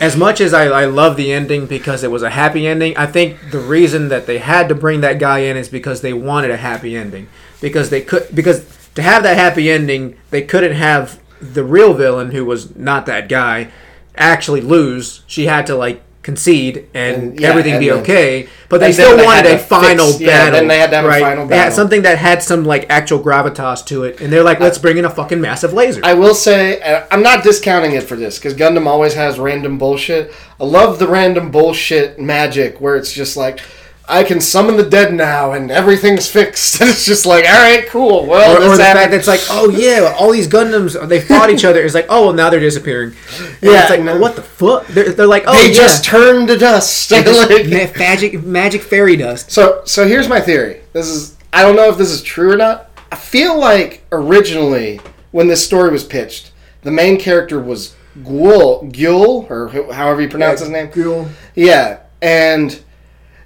B: as much as I, I love the ending because it was a happy ending, I think the reason that they had to bring that guy in is because they wanted a happy ending. Because they could because to have that happy ending, they couldn't have the real villain who was not that guy actually lose. She had to like concede and,
A: And, yeah,
B: everything
A: and
B: be
A: then-
B: okay. But they still
A: they
B: wanted a final
A: fix- yeah,
B: battle.
A: then they had to have a final battle.
B: something that had some like actual gravitas to it, and they're like, let's bring in a fucking massive laser.
A: I will say, uh, I'm not discounting it for this because Gundam always has random bullshit. I love the random bullshit magic where it's just like, I can summon the dead now and everything's fixed. [laughs] it's just like, all right, cool. Well,
B: or, or
A: this
B: the
A: happened.
B: fact that it's like, oh yeah, all these Gundams they fought each other. It's like, oh, well, now they're disappearing. And
A: Yeah,
B: it's like,
A: no.
B: what the fuck? They're, they're like, oh
A: they
B: yeah,
A: just turned to dust. [laughs] Like-
B: magic magic fairy dust.
A: so, so here's my theory. This is, I don't know if this is true or not, I feel like originally when this story was pitched, the main character was Guel, Guel, or however you pronounce his name.
B: Cool.
A: Yeah, and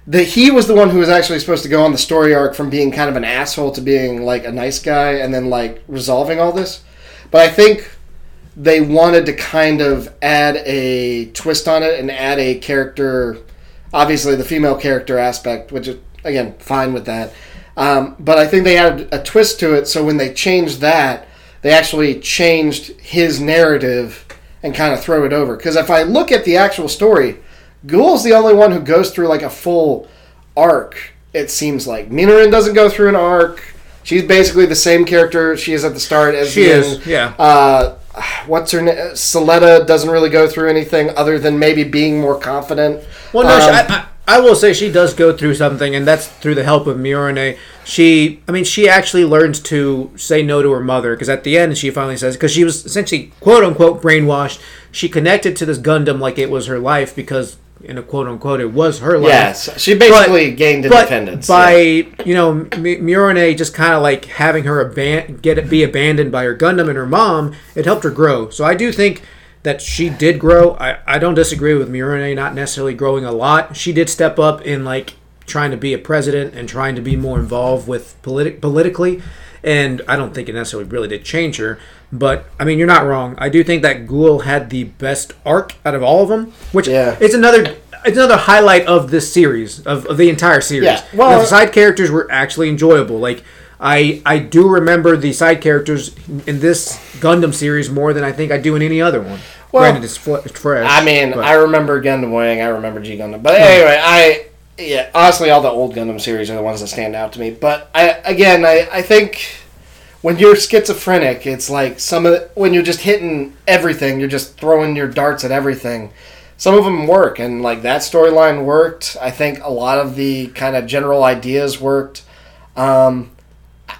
A: that he was the one who was actually supposed to go on the story arc from being kind of an asshole to being like a nice guy, and then like resolving all this. But I think they wanted to kind of add a twist on it and add a character, obviously the female character aspect, which is again fine with that. Um, but I think they added a twist to it, so when they changed that, they actually changed his narrative and kind of throw it over. Because if I look at the actual story, Guel's the only one who goes through like a full arc. It seems like Miorine doesn't go through an arc. She's basically the same character she is at the start as
B: She is,
A: end.
B: yeah.
A: Uh, what's her name? Suletta doesn't really go through anything other than maybe being more confident.
B: Well, no, she,
A: Um,
B: I, I, I will say she does go through something, and that's through the help of Miorine. She, I mean, she actually learns to say no to her mother because at the end she finally says because she was essentially quote unquote brainwashed. She connected to this Gundam like it was her life because in a quote unquote it was her life.
A: yes, she basically gained
B: But
A: independence.
B: by
A: yeah.
B: you know M- Miorine just kind of like having her aban- get be abandoned by her Gundam and her mom, it helped her grow. So I do think that she did grow. I, I don't disagree with Miorine not necessarily growing a lot. She did step up in like trying to be a president and trying to be more involved with politi- politically. And I don't think it necessarily really did change her. But I mean, you're not wrong. I do think that Guel had the best arc out of all of them, which
A: Yeah.
B: it's another it's another highlight of this series of, of the entire series.
A: Yeah, well-
B: the side characters were actually enjoyable. Like I I do remember the side characters in this Gundam series more than I think I do in any other one.
A: Well,
B: Granted, it's, fresh.
A: I mean,
B: but-
A: I remember Gundam Wing. I remember G Gundam. But hmm. anyway, I yeah, honestly, all the old Gundam series are the ones that stand out to me. But I again, I I think when you're schizophrenic, it's like some of the, when you're just hitting everything, you're just throwing your darts at everything. Some of them work, and like that storyline worked. I think a lot of the kind of general ideas worked. Um,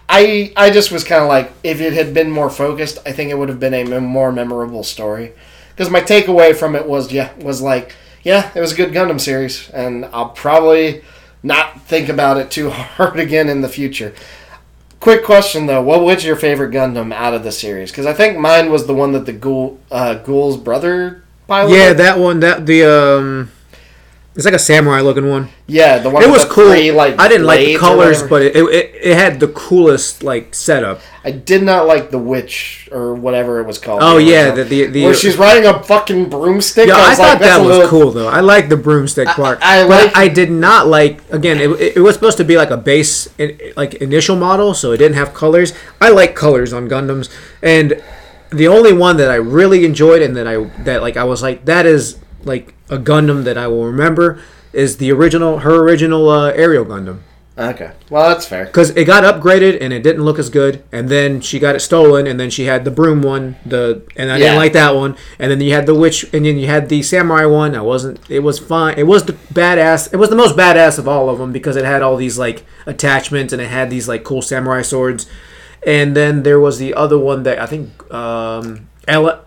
A: I I just was kind of like, if it had been more focused, I think it would have been a more memorable story. Because my takeaway from it was, yeah, was like, yeah, it was a good Gundam series, and I'll probably not think about it too [laughs] hard again in the future. Quick question though, what was your favorite Gundam out of the series? Because I think mine was the one that the Guel, uh, Guel's brother piloted.
B: yeah, that one that the um, it's like a samurai looking one.
A: yeah, the one.
B: It
A: with
B: was
A: the
B: cool.
A: three, like,
B: I didn't like the colors, but it, it it had the coolest like setup.
A: I did not like the witch or whatever it was called.
B: Oh yeah, the the, the
A: where she's riding a fucking broomstick.
B: Yeah, I,
A: was
B: thought
A: like,
B: that was
A: little-
B: cool though. I like the broomstick part.
A: I
B: but
A: like-
B: I did not like again. It, it was supposed to be like a base, like initial model, so it didn't have colors. I like colors on Gundams, and the only one that I really enjoyed and that I that like I was like that is like a Gundam that I will remember is the original her original uh, aerial Gundam
A: Okay, well that's fair.
B: because it got upgraded and it didn't look as good and then she got it stolen and then she had the broom one the and i
A: Yeah.
B: didn't like that one and then you had the witch and then you had the samurai one i wasn't it was fine it was the badass it was the most badass of all of them because it had all these like attachments and it had these like cool samurai swords and then there was the other one that i think um Ella,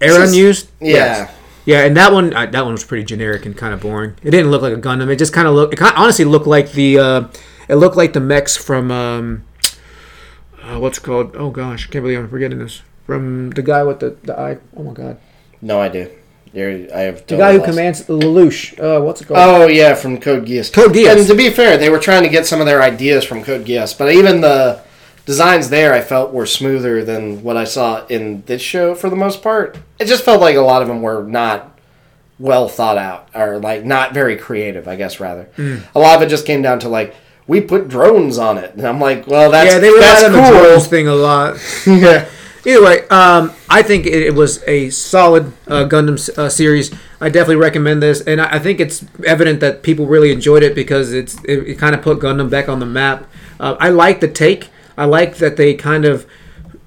B: aaron used
A: Yeah.
B: Yes. Yeah, and that one, uh, that one was pretty generic and kind of boring. It didn't look like a Gundam. It just kind of looked. It kind honestly looked like the. Uh, it looked like the mechs from. Um, uh, what's it called? Oh gosh, I can't believe I'm forgetting this. From the guy with the, the eye. Oh my god.
A: No idea. You're, I have
B: The guy who commands Lelouch. Uh, what's it called?
A: Oh yeah, from Code Geass.
B: Code Geass.
A: And to be fair, they were trying to get some of their ideas from Code Geass, but even the designs there, I felt were smoother than what I saw in this show for the most part. It just felt like a lot of them were not well thought out, or like not very creative. I guess rather,
B: Hmm.
A: a lot of it just came down to like we put drones on it, and I'm like, well, that's
B: yeah, they relied
A: that's
B: on the drones thing a lot. [laughs]
A: yeah.
B: Either way, um, I think it, it was a solid uh, Gundam uh, series. I definitely recommend this, and I, I think it's evident that people really enjoyed it because it's it, it kind of put Gundam back on the map. Uh, I like the take. I like that they kind of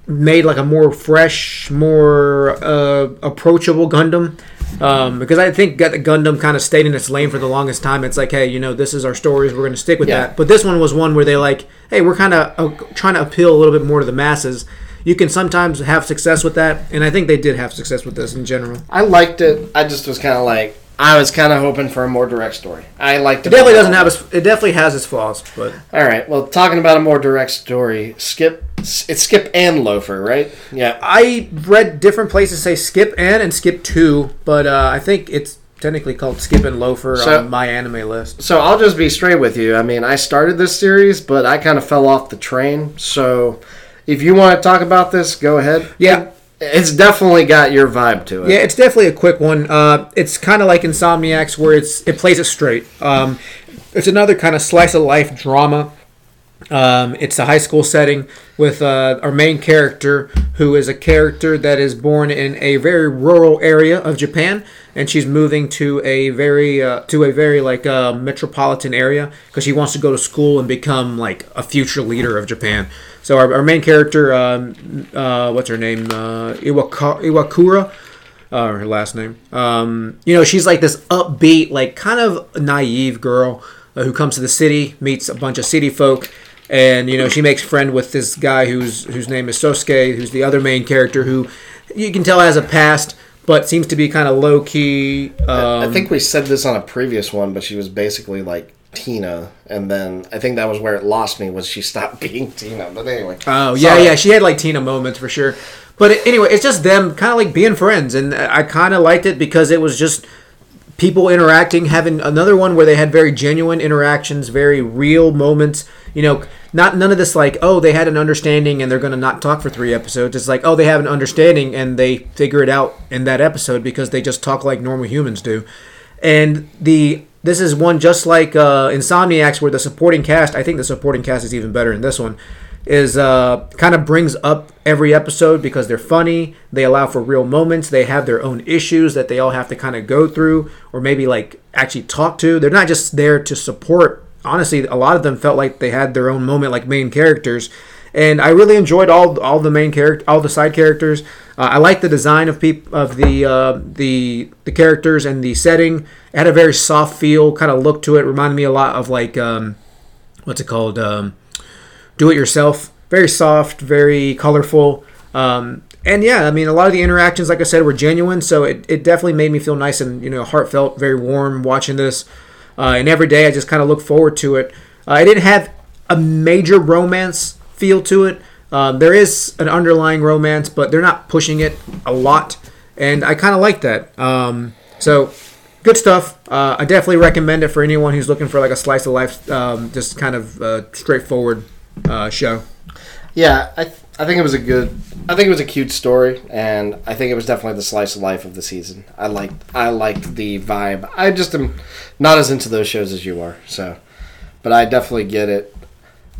B: made like a more fresh, more uh, approachable Gundam. Um, because I think that Gundam kind of stayed in its lane for the longest time. It's like, hey, you know, this is our stories. We're going to stick with
A: Yeah.
B: that. But this one was one where they like, hey, we're kind of uh, trying to appeal a little bit more to the masses. You can sometimes have success with that, and I think they did have success with this in general.
A: I liked it. I just was kind of like, I was kind of hoping for a more direct story. I like
B: It definitely doesn't have its. It definitely has its flaws, but
A: All right. Well, talking about a more direct story, Skip. It's Skip and Loafer, right? Yeah.
B: I read different places say skip and and skip two, but uh, I think it's technically called skip and loafer
A: So-
B: on my anime list.
A: So I'll just be straight with you. I mean, I started this series, but I kind of fell off the train. So if you want to talk about this, go ahead.
B: Yeah.
A: It's definitely got your vibe to it.
B: Yeah, it's definitely a quick one. Uh, it's kind of like Insomniacs, where it's it plays it straight. Um, it's another kind of slice of life drama. Um, it's a high school setting with uh, our main character, who is a character that is born in a very rural area of Japan, and she's moving to a very uh, to a very like uh, metropolitan area because she wants to go to school and become like a future leader of Japan. So our, our main character, um, uh, what's her name, uh, Iwaka- Iwakura, uh, her last name. Um, you know, she's like this upbeat, like kind of naive girl uh, who comes to the city, meets a bunch of city folk, and you know she makes friend with this guy whose whose name is Sosuke, who's the other main character who you can tell has a past, but seems to be kind of low key. Um,
A: I think we said this on a previous one, but she was basically like Tina, and then I think that was where it lost me was she stopped [laughs] being Tina. But anyway.
B: Oh yeah,
A: Sorry.
B: yeah. She had like Tina moments for sure. But it- anyway, it's just them kind of like being friends, and I kind of liked it because it was just people interacting, having another one where they had very genuine interactions, very real moments. You know, not none of this like oh they had an understanding and they're gonna not talk for three episodes. It's like oh they have an understanding and they figure it out in that episode because they just talk like normal humans do. And the this is one just like uh, Insomniacs, where the supporting cast. I think the supporting cast is even better in this one. Is uh, kind of brings up every episode because they're funny. They allow for real moments. They have their own issues that they all have to kind of go through, or maybe like actually talk to. They're not just there to support. Honestly, a lot of them felt like they had their own moment, like main characters and I really enjoyed all all the main character, all the side characters. Uh, I like the design of peop- of the uh, the the characters and the setting. It had a very soft feel, kind of look to it. Reminded me a lot of like um, what's it called? Um, Do it yourself. Very soft, very colorful. Um, and yeah, I mean, a lot of the interactions, like I said, were genuine. So it, it definitely made me feel nice and you know heartfelt, very warm watching this. Uh, and every day, I just kind of look forward to it. Uh, it didn't have a major romance feel to it. Um, there is an underlying romance, but they're not pushing it a lot, and I kind of like that. Um, so, good stuff. Uh, I definitely recommend it for anyone who's looking for like a slice of life, um, just kind of uh, straightforward uh, show.
A: Yeah, I, th- I think it was a good. I think it was a cute story, and I think it was definitely the slice of life of the season. I liked I liked the vibe. I just am not as into those shows as you are, so, but I definitely get it.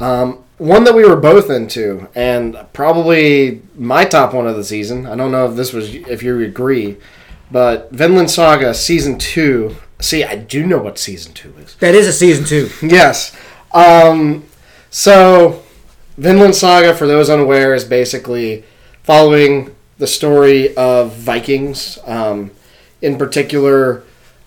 A: Um, one that we were both into, and probably my top one of the season. I don't know if this was if you agree, but Vinland Saga season two. See, I do know what season two is.
B: That is a season two. [laughs]
A: Yes. Um, so, Vinland Saga, for those unaware, is basically following the story of Vikings. Um, in particular,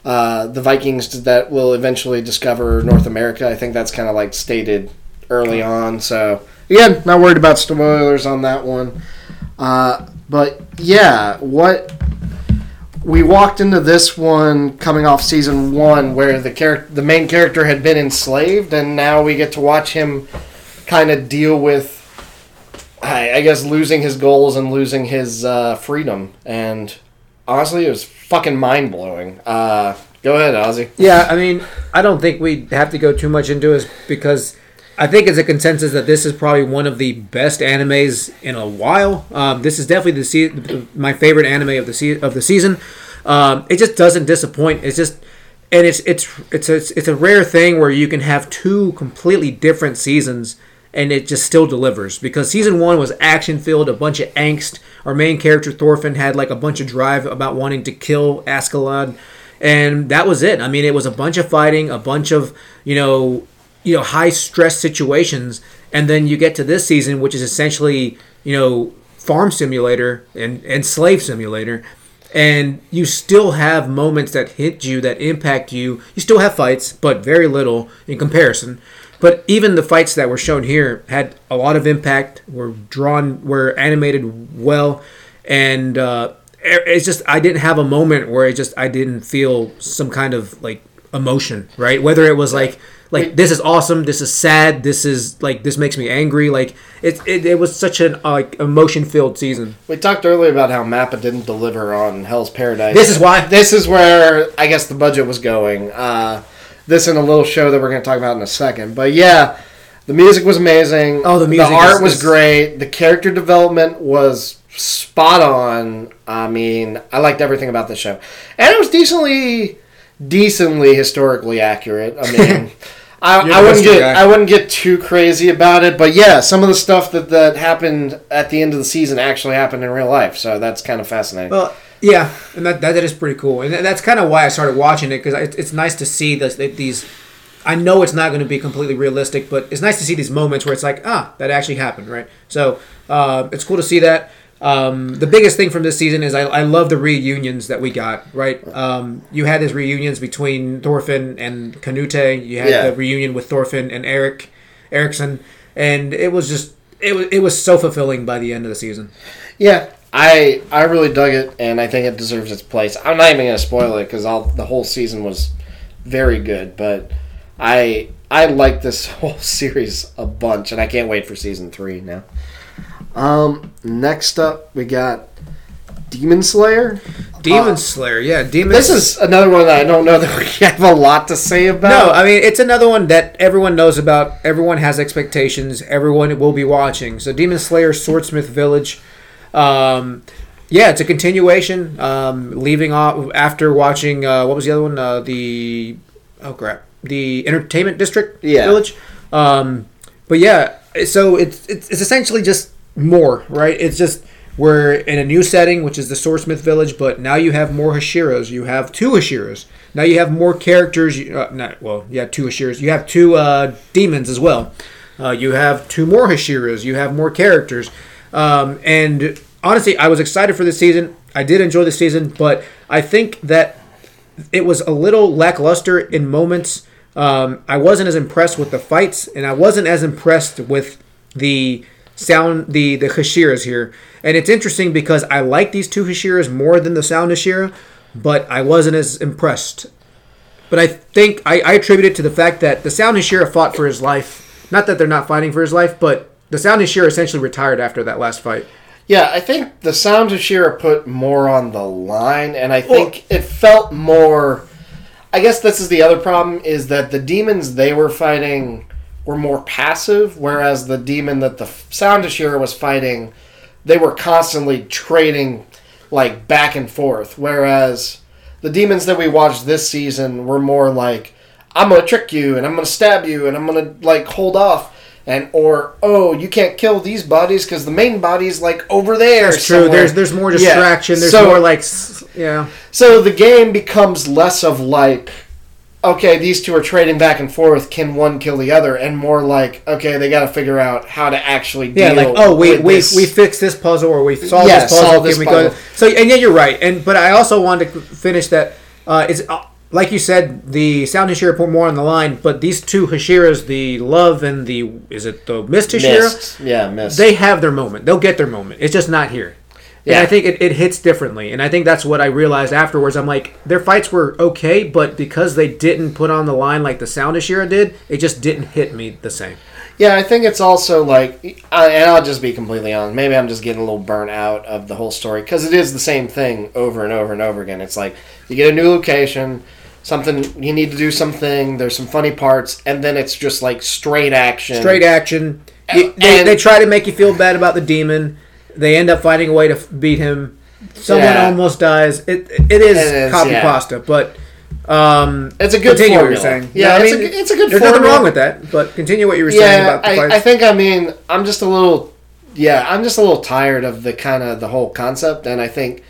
A: uh, the Vikings that will eventually discover North America. I think that's kind of like stated early on. So, again, not worried about spoilers on that one. Uh, but yeah, what we walked into this one coming off season one where the character the main character had been enslaved and now we get to watch him kind of deal with I, guess losing his goals and losing his uh, freedom and honestly it was fucking mind-blowing uh, go ahead ozzy
B: Yeah, I mean, I don't think we have to go too much into it because I think it's a consensus that this is probably one of the best animes in a while. Um, this is definitely the se- my favorite anime of the se- of the season. Um, it just doesn't disappoint. It's just and it's it's it's a, it's a rare thing where you can have two completely different seasons and it just still delivers because season one was action filled, a bunch of angst. Our main character Thorfinn had like a bunch of drive about wanting to kill Askeladd, and that was it. I mean, it was a bunch of fighting, a bunch of you know, you know, high stress situations, and then you get to this season, which is essentially you know, farm simulator and and slave simulator. And you still have moments that hit you, that impact you. You still have fights, but very little in comparison. But even the fights that were shown here had a lot of impact. Were drawn, were animated well, and uh, it's just I didn't have a moment where it just I didn't feel some kind of like emotion, right? Whether it was like like this is awesome, this is sad, this is like this makes me angry. Like it it, it was such an uh, like emotion filled season.
A: We talked earlier about how Mappa didn't deliver on Hell's Paradise.
B: This is why.
A: This is where I guess the budget was going. Uh, this in a little show that we're going to talk about in a second. But yeah, the music was amazing.
B: Oh, the music
A: The art
B: is-
A: was
B: is-
A: great. The character development was spot on. I mean, I liked everything about the show, and it was decently, decently historically accurate. I [laughs] mean. I, I wouldn't get
B: guy.
A: I wouldn't get too crazy about it, but yeah, some of the stuff that, that happened at the end of the season actually happened in real life, so that's kind of fascinating.
B: Well, yeah, and that, that is pretty cool, and that's kind of why I started watching it because it's, it's nice to see this, that these. I know it's not going to be completely realistic, but it's nice to see these moments where it's like, ah, that actually happened, right? So uh, it's cool to see that. Um, the biggest thing from this season is I, I love the reunions that we got, right? Um, you had these reunions between Thorfinn and Canute. You had
A: Yeah.
B: the reunion with Thorfinn and Eric Erickson, and it was just it was it was so fulfilling by the end of the season.
A: Yeah, I I really dug it, and I think it deserves its place. I'm not even gonna spoil it because all the whole season was very good, but I I like this [laughs] whole series a bunch, and I can't wait for season three now. Um, next up we got Demon Slayer.
B: Demon
A: Uh,
B: Slayer, yeah, Demon.
A: This is another one that I don't know that we [laughs] have a lot to say about.
B: No, I mean it's another one that everyone knows about. Everyone has expectations. Everyone will be watching. So Demon Slayer, Swordsmith Village. Um, yeah, it's a continuation. Um, leaving off after watching uh, what was the other one? Uh, the oh crap, the Entertainment District
A: Yeah.
B: Village. Um, but yeah, so it's, it's it's essentially just more, right? It's just we're in a new setting, which is the Swordsmith Village, but now you have more Hashiras. You have two Hashiras. Now you have more characters. you- Uh, not well, yeah, two Hashiras. You have two uh, demons as well. Uh, you have two more Hashiras. You have more characters. Um, and honestly, I was excited for this season. I did enjoy the season, but I think that it was a little lackluster in moments. Um, I wasn't as impressed with the fights, and I wasn't as impressed with the sound, the the Hashiras here. And it's interesting because I like these two Hashiras more than the sound Hashira, but I wasn't as impressed. But I think I, I attribute it to the fact that the sound Hashira fought for his life. Not that they're not fighting for his life, but the sound Hashira essentially retired after that last fight.
A: Yeah, I think the sound of Shira put more on the line, and I think it felt more. I guess this is the other problem: is that the demons they were fighting were more passive, whereas the demon that the sound Hashira was fighting, they were constantly trading like back and forth. Whereas the demons that we watched this season were more like, "I'm gonna trick you, and I'm gonna stab you, and I'm gonna like hold off." And or oh you can't kill these bodies because the main body's like over there.
B: That's true. There's there's more
A: Yeah.
B: distraction. There's
A: So-
B: more like yeah.
A: So the game becomes less of like, okay, these two are trading back and forth. Can one kill the other? And more like, okay, they got to figure out how to actually
B: Yeah,
A: deal.
B: like oh we we,
A: this.
B: we fixed this puzzle or we solved
A: Yeah,
B: this puzzle.
A: solved
B: Can
A: this
B: we go?
A: puzzle.
B: So and yeah, you're right. And but I also wanted to finish that. Uh, it's uh, like you said, the sound Hashira put more on the line, but these two Hashiras, the love and the is it the Mist Hashira?
A: mist. Yeah, mist.
B: They have their moment. They'll get their moment. It's just not here.
A: Yeah.
B: And I think it, it hits differently. And I think that's what I realized afterwards. I'm like, their fights were okay, but because they didn't put on the line like the Sound Hashira did, it just didn't hit me the same.
A: Yeah, I think it's also like, I- and I'll just be completely honest. Maybe I'm just getting a little burnt out of the whole story because it is the same thing over and over and over again. It's like you get a new location, something you need to do something. There's some funny parts, and then it's just like straight action.
B: Straight action. They,
A: And-
B: they try to make you feel bad about the demon. They end up finding a way to f- beat him. Someone
A: Yeah.
B: almost dies. It it is,
A: It is,
B: copy
A: yeah.
B: pasta, but um,
A: It's a good
B: continue what you're saying.
A: Yeah,
B: I
A: it's
B: mean,
A: a, it's a good.
B: there's
A: formula.
B: nothing wrong with that. But continue what you were saying about the
A: I,
B: fights.
A: I think I mean I'm just a little yeah I'm just a little tired of the kind of the whole concept, and I think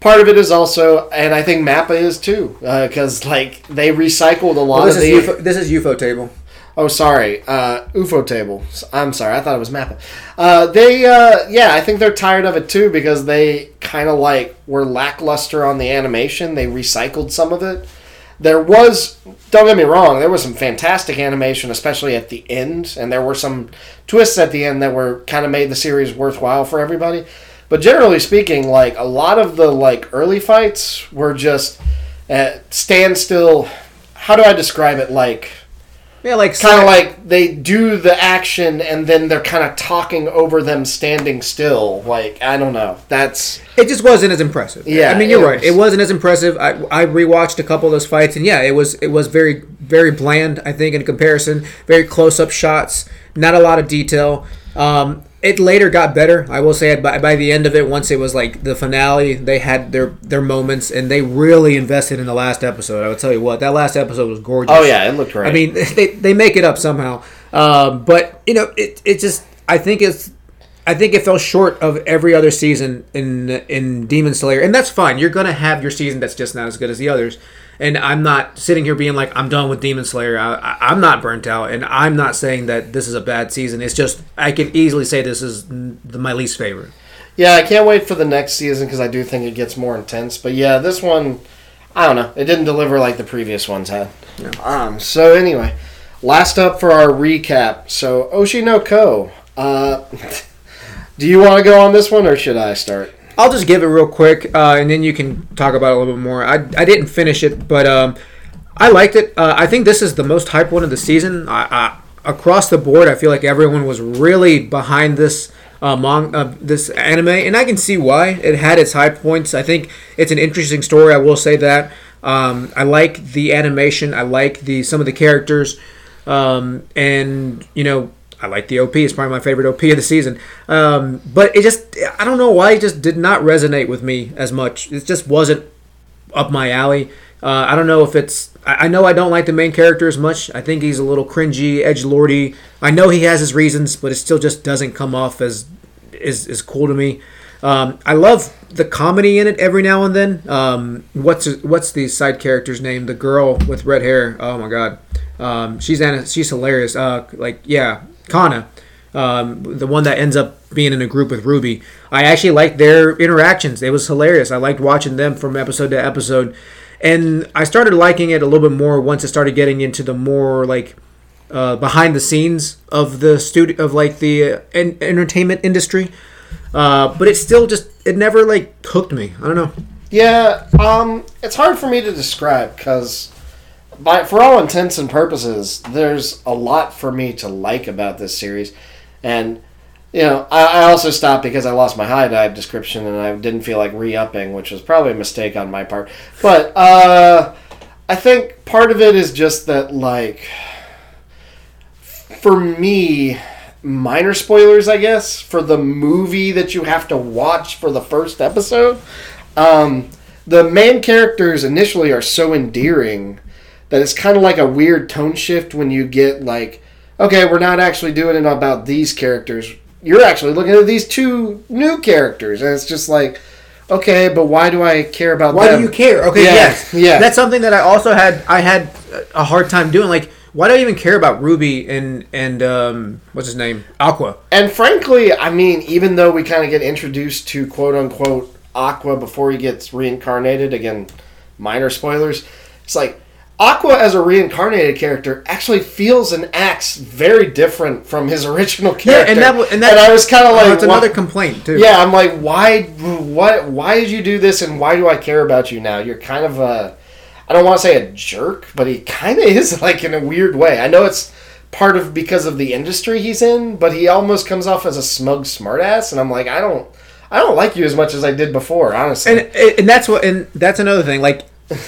A: part of it is also, and I think Mappa is too, because like they recycled a lot
B: Well, this
A: of
B: is
A: the.
B: UFO, this is ufotable.
A: Oh, sorry, uh, ufotable. I'm sorry, I thought it was Mappa. Uh, they, uh, yeah, I think they're tired of it too because they kind of like were lackluster on the animation. They recycled some of it. There was, don't get me wrong, there was some fantastic animation, especially at the end, and there were some twists at the end that were kind of made the series worthwhile for everybody. But generally speaking, like a lot of the like early fights were just at standstill. How do I describe it? Like
B: Yeah, like
A: kind of like they do the action and then they're kind of talking over them standing still. Like I don't know. That's
B: it just wasn't as impressive.
A: Yeah,
B: I mean you're
A: it
B: right.
A: was-
B: It wasn't as impressive. I I rewatched a couple of those fights, and yeah, it was it was very very bland. I think in comparison, very close up shots, not a lot of detail. Um, it later got better. I will say by, by the end of it, once it was like the finale, they had their their moments, and they really invested in the last episode. I would tell you what, that last episode was gorgeous.
A: oh yeah, it looked great.
B: I mean, [laughs] they, they make it up somehow. Um, but you know, it, it just I think it's I think it fell short of every other season in in Demon Slayer, and that's fine. You're gonna have your season that's just not as good as the others. And I'm not sitting here being like I'm done with Demon Slayer. I, I'm not burnt out, and I'm not saying that this is a bad season. It's just I could easily say this is the, my least favorite.
A: Yeah, I can't wait for the next season because I do think it gets more intense. But yeah, this one, I don't know. It didn't deliver like the previous ones had. Um. So anyway, last up for our recap. So Oshi no Uh, [laughs] do you want to go on this one or should I start?
B: I'll just give it real quick, uh, and then you can talk about it a little bit more. I, I didn't finish it, but um, I liked it. Uh, I think this is the most hype one of the season. I, I, across the board, I feel like everyone was really behind this uh, uh, this anime, and I can see why. It had its high points. I think it's an interesting story. I will say that. Um, I like the animation. I like the some of the characters, um, and you know I like the OP. It's probably my favorite OP of the season. Um, but it just, I don't know why it just did not resonate with me as much. It just wasn't up my alley. Uh, I don't know if it's, I I know I don't like the main character as much. I think he's a little cringy, edge lordy. I know he has his reasons, but it still just doesn't come off as, is, cool to me. Um, I love the comedy in it every now and then. Um, what's what's the side character's name? The girl with red hair. Oh my god, um, she's she's hilarious. Uh, like yeah, Kana, um, the one that ends up being in a group with Ruby. I actually liked their interactions. It was hilarious. I liked watching them from episode to episode, and I started liking it a little bit more once it started getting into the more like uh, behind the scenes of the studio of like the uh, en- entertainment industry. Uh, but it still just it never like hooked me. I don't know.
A: Yeah, um, it's hard for me to describe because, by for all intents and purposes, there's a lot for me to like about this series, and you know, I, I also stopped because I lost my HIDIVE description and I didn't feel like re-upping, which was probably a mistake on my part. But uh, I think part of it is just that, like, for me, minor spoilers, I guess, for the movie that you have to watch for the first episode. Um, the main characters initially are so endearing that it's kind of like a weird tone shift when you get like, okay, we're not actually doing it about these characters. You're actually looking at these two new characters, and it's just like, okay, but why do I care about
B: Why
A: them?
B: do you care? Okay,
A: Yeah,
B: yes,
A: yeah.
B: That's something that I also had. I had a hard time doing. Like, why do I even care about Ruby and and um, what's his name, Aqua?
A: And frankly, I mean, even though we kind of get introduced to quote unquote Aqua before he gets reincarnated, again, minor spoilers, it's like Aqua as a reincarnated character actually feels and acts very different from his original character.
B: Yeah, and that and that-
A: I was kind of
B: Oh,
A: like,
B: that's another complaint too.
A: yeah, I'm like, why, what, why did you do this, and why do I care about you now? You're kind of a, I don't want to say a jerk, but he kind of [laughs] is like in a weird way. I know it's part of because of the industry he's in, but he almost comes off as a smug smartass, and I'm like, I don't, I don't like you as much as I did before, honestly.
B: and and that's what and that's another thing. Like,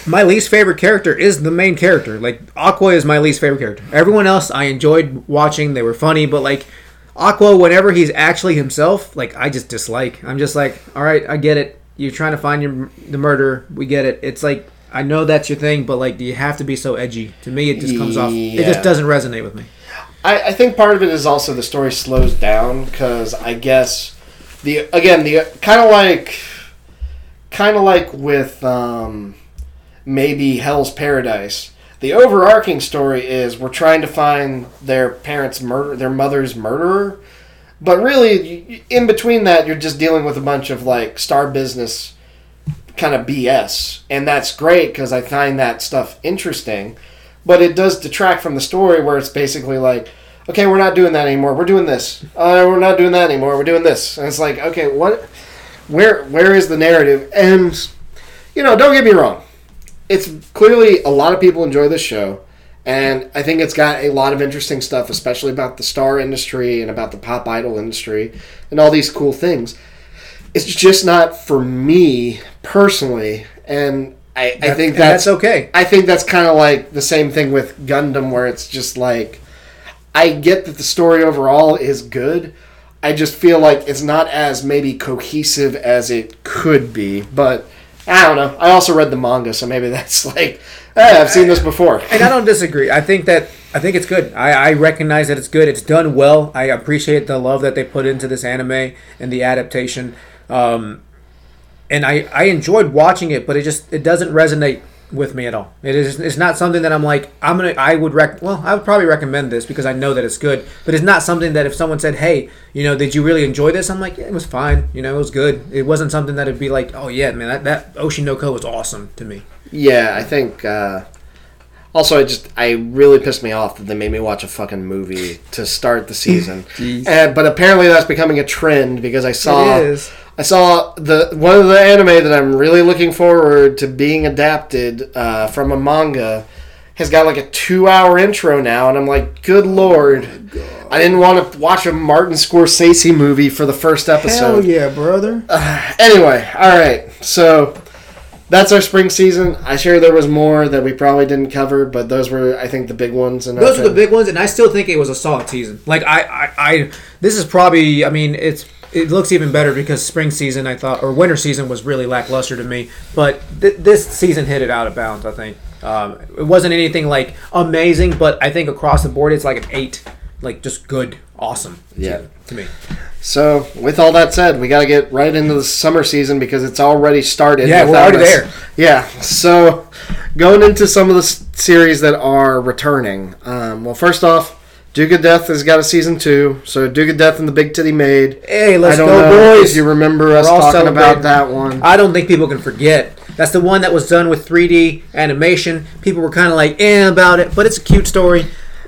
B: my least favorite character is the main character. Like, Aqua is my least favorite character. Everyone else I enjoyed watching; they were funny, but like. Aqua, whenever he's actually himself, like I just dislike. I'm just like, all right, I get it. You're trying to find your the murder. We get it. It's like I know that's your thing, but like, do you have to be so edgy? To me, it just comes off. It just doesn't resonate with me.
A: I, I think part of it is also the story slows down because I guess the again the kind of like kind of like with um, maybe Hell's Paradise. The overarching story is we're trying to find their parents' murder, their mother's murderer, but really in between that you're just dealing with a bunch of like star business kind of BS, and that's great because I find that stuff interesting. But it does detract from the story where it's basically like, okay, we're not doing that anymore. We're doing this. Uh, we're not doing that anymore. We're doing this, and it's like, okay, what? where where is the narrative? And you know, don't get me wrong, it's clearly a lot of people enjoy this show, and I think it's got a lot of interesting stuff, especially about the star industry and about the pop idol industry and all these cool things. It's just not for me personally, and I, I think that's
B: that's okay.
A: I think that's kind of like the same thing with Gundam, where it's just like I get that the story overall is good. I just feel like it's not as maybe cohesive as it could be. But I don't know. I also read the manga, so maybe [laughs] that's like, hey, I've seen this before.
B: And I don't disagree. I think that I think it's good. I, I recognize that it's good. It's done well. I appreciate the love that they put into this anime and the adaptation. Um, and I, I enjoyed watching it, but it just it doesn't resonate with me at all. It is it's not something that I'm like I'm gonna I would rec well I would probably recommend this because I know that it's good, but it's not something that if someone said hey you know did you really enjoy this I'm like yeah, it was fine you know it was good. It wasn't something that would be like oh yeah man that that Oshi no Ko was awesome to me.
A: Yeah, I think. Uh, also, I just I really pissed me off that they made me watch a fucking movie to start the season. [laughs] and, but apparently that's becoming a trend because I saw
B: It is.
A: I saw the one of the anime that I'm really looking forward to being adapted uh, from a manga has got like a two hour intro now, and I'm like, good lord. I didn't want to watch a Martin Scorsese movie for the first episode.
B: Hell yeah brother.
A: Anyway, all right. So that's our spring season. I sure there was more that we probably didn't cover, but those were, I think, the big ones. And
B: Those are the big ones, and I still think it was a solid season. Like I, I, I this is probably. I mean, it's it looks even better because spring season I thought or winter season was really lackluster to me, but th- this season hit it out of bounds. I think um, it wasn't anything like amazing, but I think across the board it's like an eight, like just good, awesome.
A: Yeah.
B: to me.
A: So, with all that said, we got to get right into the summer season because it's already started.
B: Yeah, we're already
A: us.
B: there.
A: Yeah. So, going into some of the s- series that are returning. Um, well, first off, Duke of Death has got a season two. So, Duke of Death and the Big Titty Maid.
B: Hey, let's
A: I don't
B: go,
A: know
B: boys!
A: If you remember us
B: We're all
A: talking about that one.
B: I don't think people can forget. That's the one that was done with 3D animation. People were kind of like, eh, about it, but it's a cute story.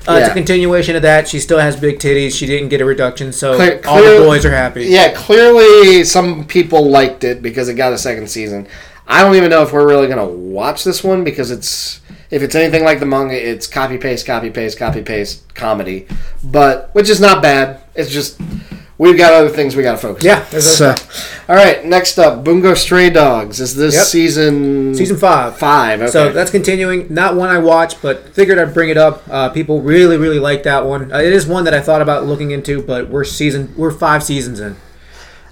B: Uh, It's a continuation of that. She still has big titties. She didn't get a reduction, so
A: Clear-
B: all the boys are happy.
A: Yeah, clearly some people liked it because it got a second season. I don't even know if we're really gonna watch this one because it's if it's anything like the manga, it's copy paste, copy paste, copy paste comedy, but which is not bad. It's just we've got other things we got to focus.
B: Yeah,
A: on.
B: there's
A: So, all right, next up, Bungo Stray Dogs. Is this
B: Yep.
A: season
B: Season five.
A: Five. Okay.
B: So that's continuing. Not one I watched, but figured I'd bring it up. Uh, people really, really like that one. Uh, it is one that I thought about looking into, but we're season we're five seasons in.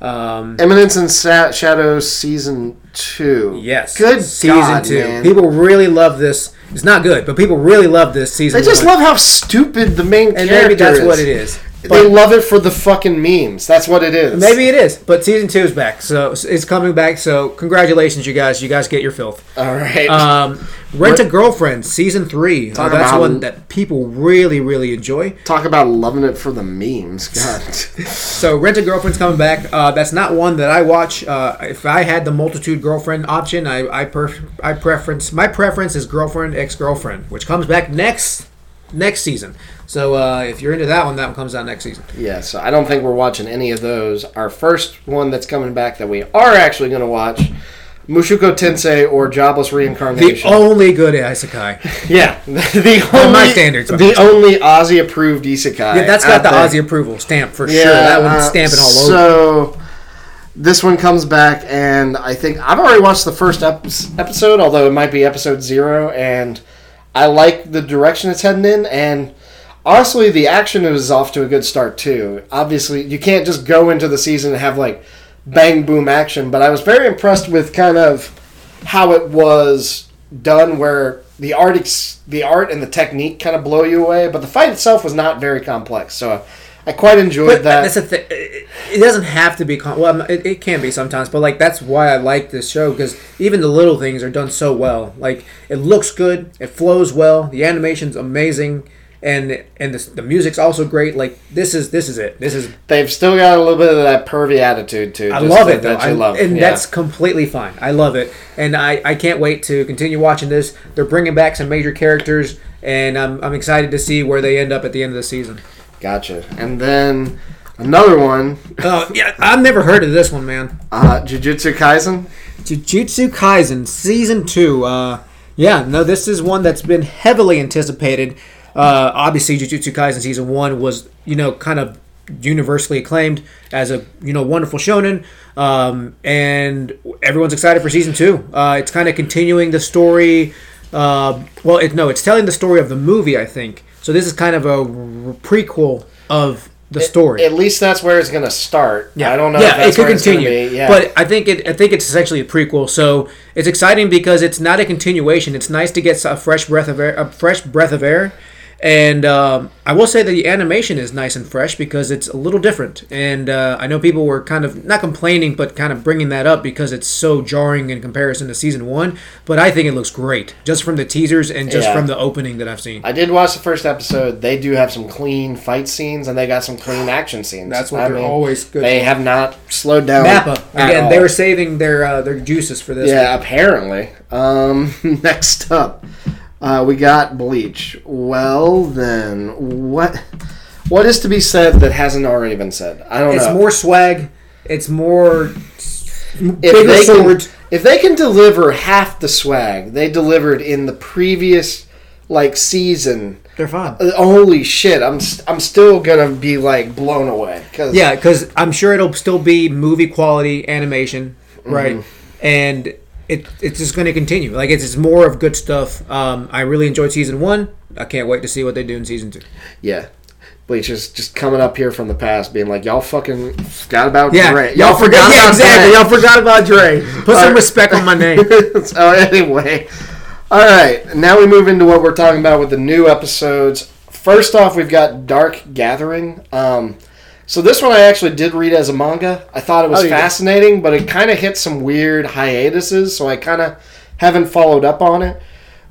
B: Um,
A: Eminence and Sa- Shadows season two.
B: yes,
A: Good
B: season
A: God,
B: two.
A: man.
B: People really love this. It's not good, but people really love this season.
A: They just
B: one.
A: love how stupid the main
B: and
A: character
B: maybe that's
A: is.
B: what it is.
A: They love it for the fucking memes. That's what it is.
B: maybe it is. But season two is back, so it's coming back. So congratulations, you guys. You guys get your filth.
A: All right.
B: Um, Rent a Girlfriend season three. Uh, that's
A: about-
B: one that people really, really enjoy.
A: Talk about loving it for the memes. God. [laughs]
B: So Rent a Girlfriend's coming back. Uh, that's not one that I watch. Uh, if I had the multitude girlfriend option, I I, perf- I preference my preference is girlfriend ex girlfriend, which comes back next next season. So uh, if you're into that one, that one comes out next season.
A: yeah, so I don't think we're watching any of those. Our first one that's coming back that we are actually going to watch, Mushoku Tensei or Jobless Reincarnation.
B: The only good isekai. [laughs]
A: yeah, [laughs] the only
B: my standards.
A: the only Ozzy approved isekai.
B: Yeah, that's got the
A: there.
B: Ozzy approval stamp for sure. That one's
A: uh,
B: stamping all over.
A: So this one comes back, and I think I've already watched the first ep- episode, although it might be episode zero, and I like the direction it's heading in. And honestly, the action is off to a good start too. Obviously, you can't just go into the season and have like bang boom action, but I was very impressed with kind of how it was done, where the art ex- the art and the technique kind of blow you away, but the fight itself was not very complex. So. I quite enjoyed
B: But
A: that.
B: that's the thing. It doesn't have to be. Com- well, it, it can be sometimes, but like that's why I like this show because even the little things are done so well. Like it looks good, it flows well, the animation's amazing, and and the, the music's also great. Like this is this is it. This is
A: They've still got a little bit of that pervy attitude too.
B: I love it though, I-
A: love,
B: and
A: yeah.
B: that's completely fine. I love it, and I, I can't wait to continue watching this. They're bringing back some major characters, and I'm, I'm excited to see where they end up at the end of the season.
A: gotcha. And then Another one,
B: Uh, yeah, I've never heard of this one, man.
A: uh, Jujutsu Kaisen.
B: Jujutsu Kaisen season two. Uh, yeah, no, this is one that's been heavily anticipated. Uh, obviously, Jujutsu Kaisen season one was you know kind of universally acclaimed as a you know wonderful shonen, um, and everyone's excited for season two. Uh, it's kind of continuing the story. Uh, well, it, no, it's telling the story of the movie, I think. So this is kind of a r- prequel of the story.
A: At least that's where it's gonna start.
B: Yeah,
A: I don't know.
B: Yeah,
A: if that's
B: it could continue,
A: be. Yeah.
B: but I think it. I think it's essentially a prequel. So it's exciting because it's not a continuation. It's nice to get a fresh breath of air. A fresh breath of air. And um, I will say that the animation is nice and fresh because it's a little different. And uh, I know people were kind of not complaining, but kind of bringing that up because it's so jarring in comparison to season one. But I think it looks great just from the teasers and just
A: Yeah.
B: from the opening that I've seen.
A: I did watch the first episode. They do have some clean fight scenes, and they got some clean action [sighs] scenes.
B: That's what
A: I
B: they're
A: mean,
B: always good.
A: They have not slowed down.
B: MAPPA
A: at
B: again.
A: all.
B: They were saving their uh, their juices for this.
A: Yeah, apparently. Um, [laughs] next up, uh, we got Bleach. Well, then, what what is to be said that hasn't already been said? I don't
B: It's
A: know.
B: It's more swag. It's more
A: if
B: bigger
A: they
B: swords.
A: can, if they can deliver half the swag they delivered in the previous like season.
B: They're fine.
A: uh, Holy shit! I'm st- I'm still gonna be like blown away because
B: Yeah, because I'm sure it'll still be movie quality animation, right?
A: Mm-hmm.
B: And it it's just going to continue. Like it's, it's more of good stuff. Um, I really enjoyed season one. I can't wait to see what they do in season two.
A: Yeah. Bleach is just coming up here from the past, being like, y'all fucking forgot about
B: Yeah,
A: Dre.
B: y'all forgot. Yeah, exactly.
A: Dre."
B: Y'all forgot about Dre. [laughs] Put some respect on my name. [laughs]
A: so anyway, all right. Now we move into what we're talking about with the new episodes. First off, we've got Dark Gathering. Um, so this one I actually did read as a manga. I thought it was
B: Oh, you did?
A: fascinating, but it kind of hit some weird hiatuses, so I kind of haven't followed up on it.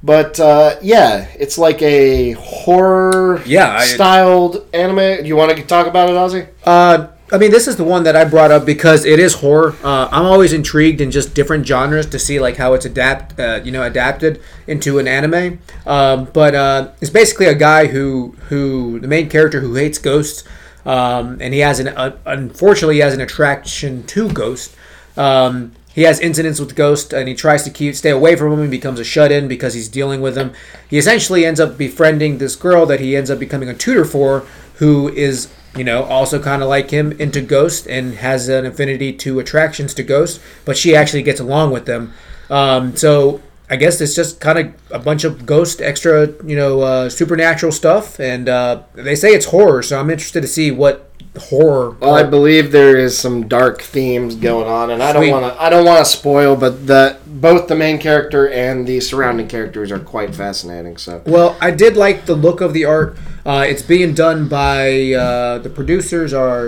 A: But uh, yeah, it's like a horror
B: Yeah, I-
A: styled anime. Do you want to talk about it, Ozzy?
B: Uh, I mean, this is the one that I brought up because it is horror. Uh, I'm always intrigued in just different genres to see like how it's adapt, uh, you know, adapted into an anime. Um, but uh, it's basically a guy who who the main character who hates ghosts, um, and he has an uh, unfortunately he has an attraction to ghosts. Um, he has incidents with ghosts, and he tries to keep stay away from them. He becomes a shut-in because he's dealing with them. He essentially ends up befriending this girl that he ends up becoming a tutor for, who is you know also kind of like him into ghosts and has an affinity to attractions to ghosts, but she actually gets along with them. Um, so I guess it's just kind of a bunch of ghost extra, you know, uh, supernatural stuff, and uh, they say it's horror. So I'm interested to see what horror.
A: Well, I believe there is some dark themes going on, and I don't want to. I don't want to spoil, but the both the main character and the surrounding characters are quite fascinating. So
B: Well, I did like the look of the art. Uh, it's being done by uh, the producers are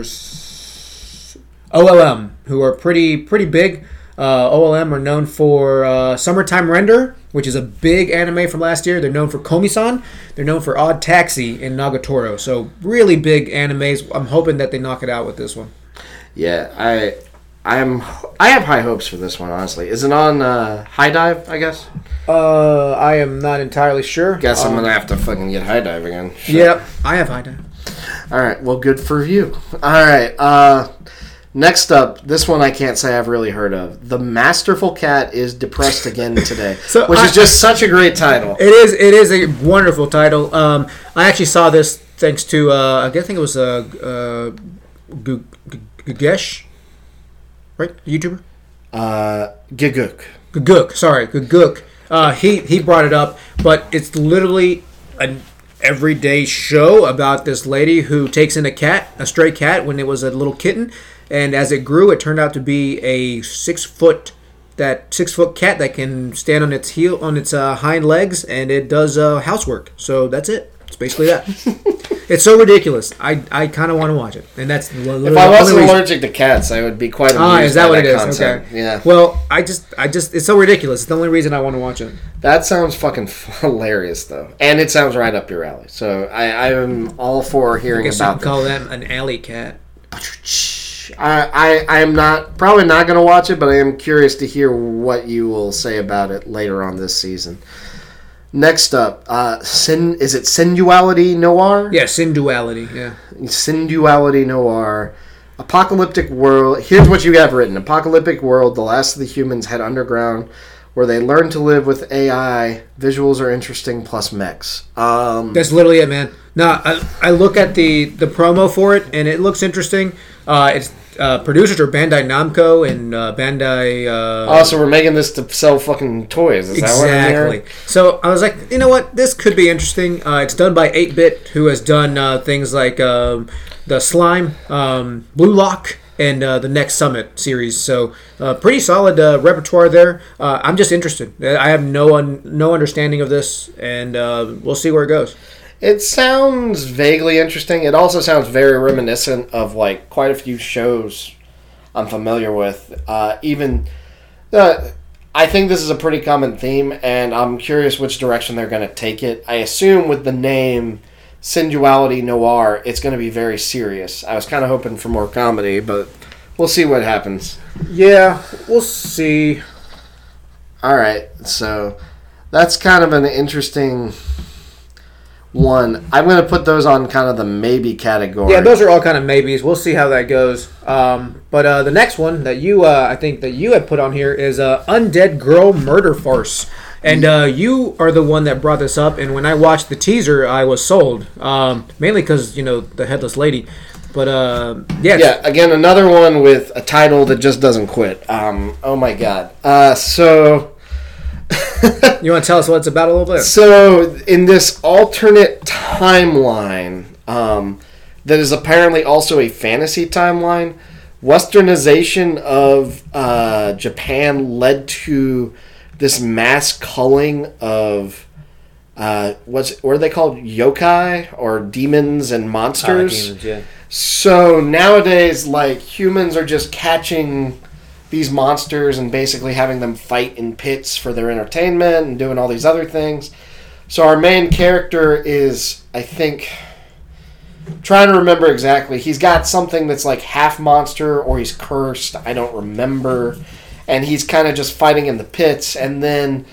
B: OLM, who are pretty pretty big. Uh, OLM are known for uh, Summertime Render, which is a big anime from last year. They're known for Komi-san. They're known for Odd Taxi and Nagatoro. So really big animes. I'm hoping that they knock it out with this one.
A: yeah, I. I'm. I have high hopes for this one. Honestly, is it on uh, HIDIVE? I guess.
B: Uh, I am not entirely sure.
A: Guess I'm
B: Um,
A: gonna have to fucking get HIDIVE again.
B: Yep, [laughs] I have HIDIVE.
A: All right. Well, good for you. All right. Uh, next up, this one I can't say I've really heard of. The Masterful Cat is depressed again today, [laughs]
B: So
A: which
B: I-
A: is just such a great title.
B: It is. It is a wonderful title. Um, I actually saw this thanks to uh, I think it was uh, uh, Gu- Gu- Gugesh, right? YouTuber.
A: Uh, Gigguk.
B: Guguk, sorry, Guguk. Uh, he he brought it up, but it's literally an everyday show about this lady who takes in a cat, a stray cat, when it was a little kitten, and as it grew, it turned out to be a six foot that six foot cat that can stand on its heel on its uh, hind legs, and it does uh, housework. So that's it. It's basically that. [laughs] it's so ridiculous. I I kind of want to watch it, and that's
A: If I wasn't allergic to cats, I would be quite amused
B: Ah, is that what it is?
A: concept.
B: Okay.
A: Yeah.
B: Well, I just, I just, it's so ridiculous. It's the only reason I want to watch it.
A: That sounds fucking [laughs] hilarious, though, and it sounds right up your alley. So I, I'm all for
B: I
A: hearing
B: guess you
A: about
B: can call them an alley cat.
A: I, I I am not probably not going to watch it, but I am curious to hear what you will say about it later on this season. Next up, uh, sin is it Sensuality Noir?
B: Yeah, Synduality. Yeah.
A: Sensuality Noir. Apocalyptic world. Here's what you have written: Apocalyptic world. The last of the humans head underground, where they learn to live with AI. Visuals are interesting, plus mechs. Um,
B: That's literally it, man. No, I, I look at the the promo for it, and it looks interesting. Uh, it's uh, producers are Bandai Namco and uh, Bandai. Uh,
A: oh, so we're making this to sell fucking toys. Is that what
B: Exactly. So I was like, you know what? This could be interesting. Uh, it's done by 8 Bit, who has done uh, things like um, the Slime, um, Blue Lock, and uh, the Next Summit series. So uh, pretty solid uh, repertoire there. Uh, I'm just interested. I have no un- no understanding of this, and uh, we'll see where it goes.
A: It sounds vaguely interesting. It also sounds very reminiscent of like quite a few shows I'm familiar with. Uh, even, I think this is a pretty common theme, and I'm curious which direction they're going to take it. I assume with the name Sensuality Noir, it's going to be very serious. I was kind of hoping for more comedy, but we'll see what happens.
B: Yeah, we'll see.
A: All right, so that's kind of an interesting one. I'm going to put those on kind of the maybe category.
B: Yeah, those are all kind of maybes. We'll see how that goes. Um, but uh, the next one that you, uh, I think that you had put on here is uh, Undead Girl Murder Farce. And uh, you are the one that brought this up. And when I watched the teaser, I was sold. Um, mainly because, you know, the headless lady. But uh, yeah,
A: Yeah, again, another one with a title that just doesn't quit. Um, oh my god. Uh, so, [laughs]
B: you want to tell us what it's about a little bit?
A: so in this alternate timeline, um, that is apparently also a fantasy timeline, westernization of uh, Japan led to this mass culling of uh, what's what are they called yokai or demons and monsters.
B: yeah.
A: So nowadays, like humans are just catching these monsters and basically having them fight in pits for their entertainment and doing all these other things. So our main character is, I think, trying to remember exactly. He's got something that's like half monster or he's cursed. I don't remember. And he's kind of just fighting in the pits. And then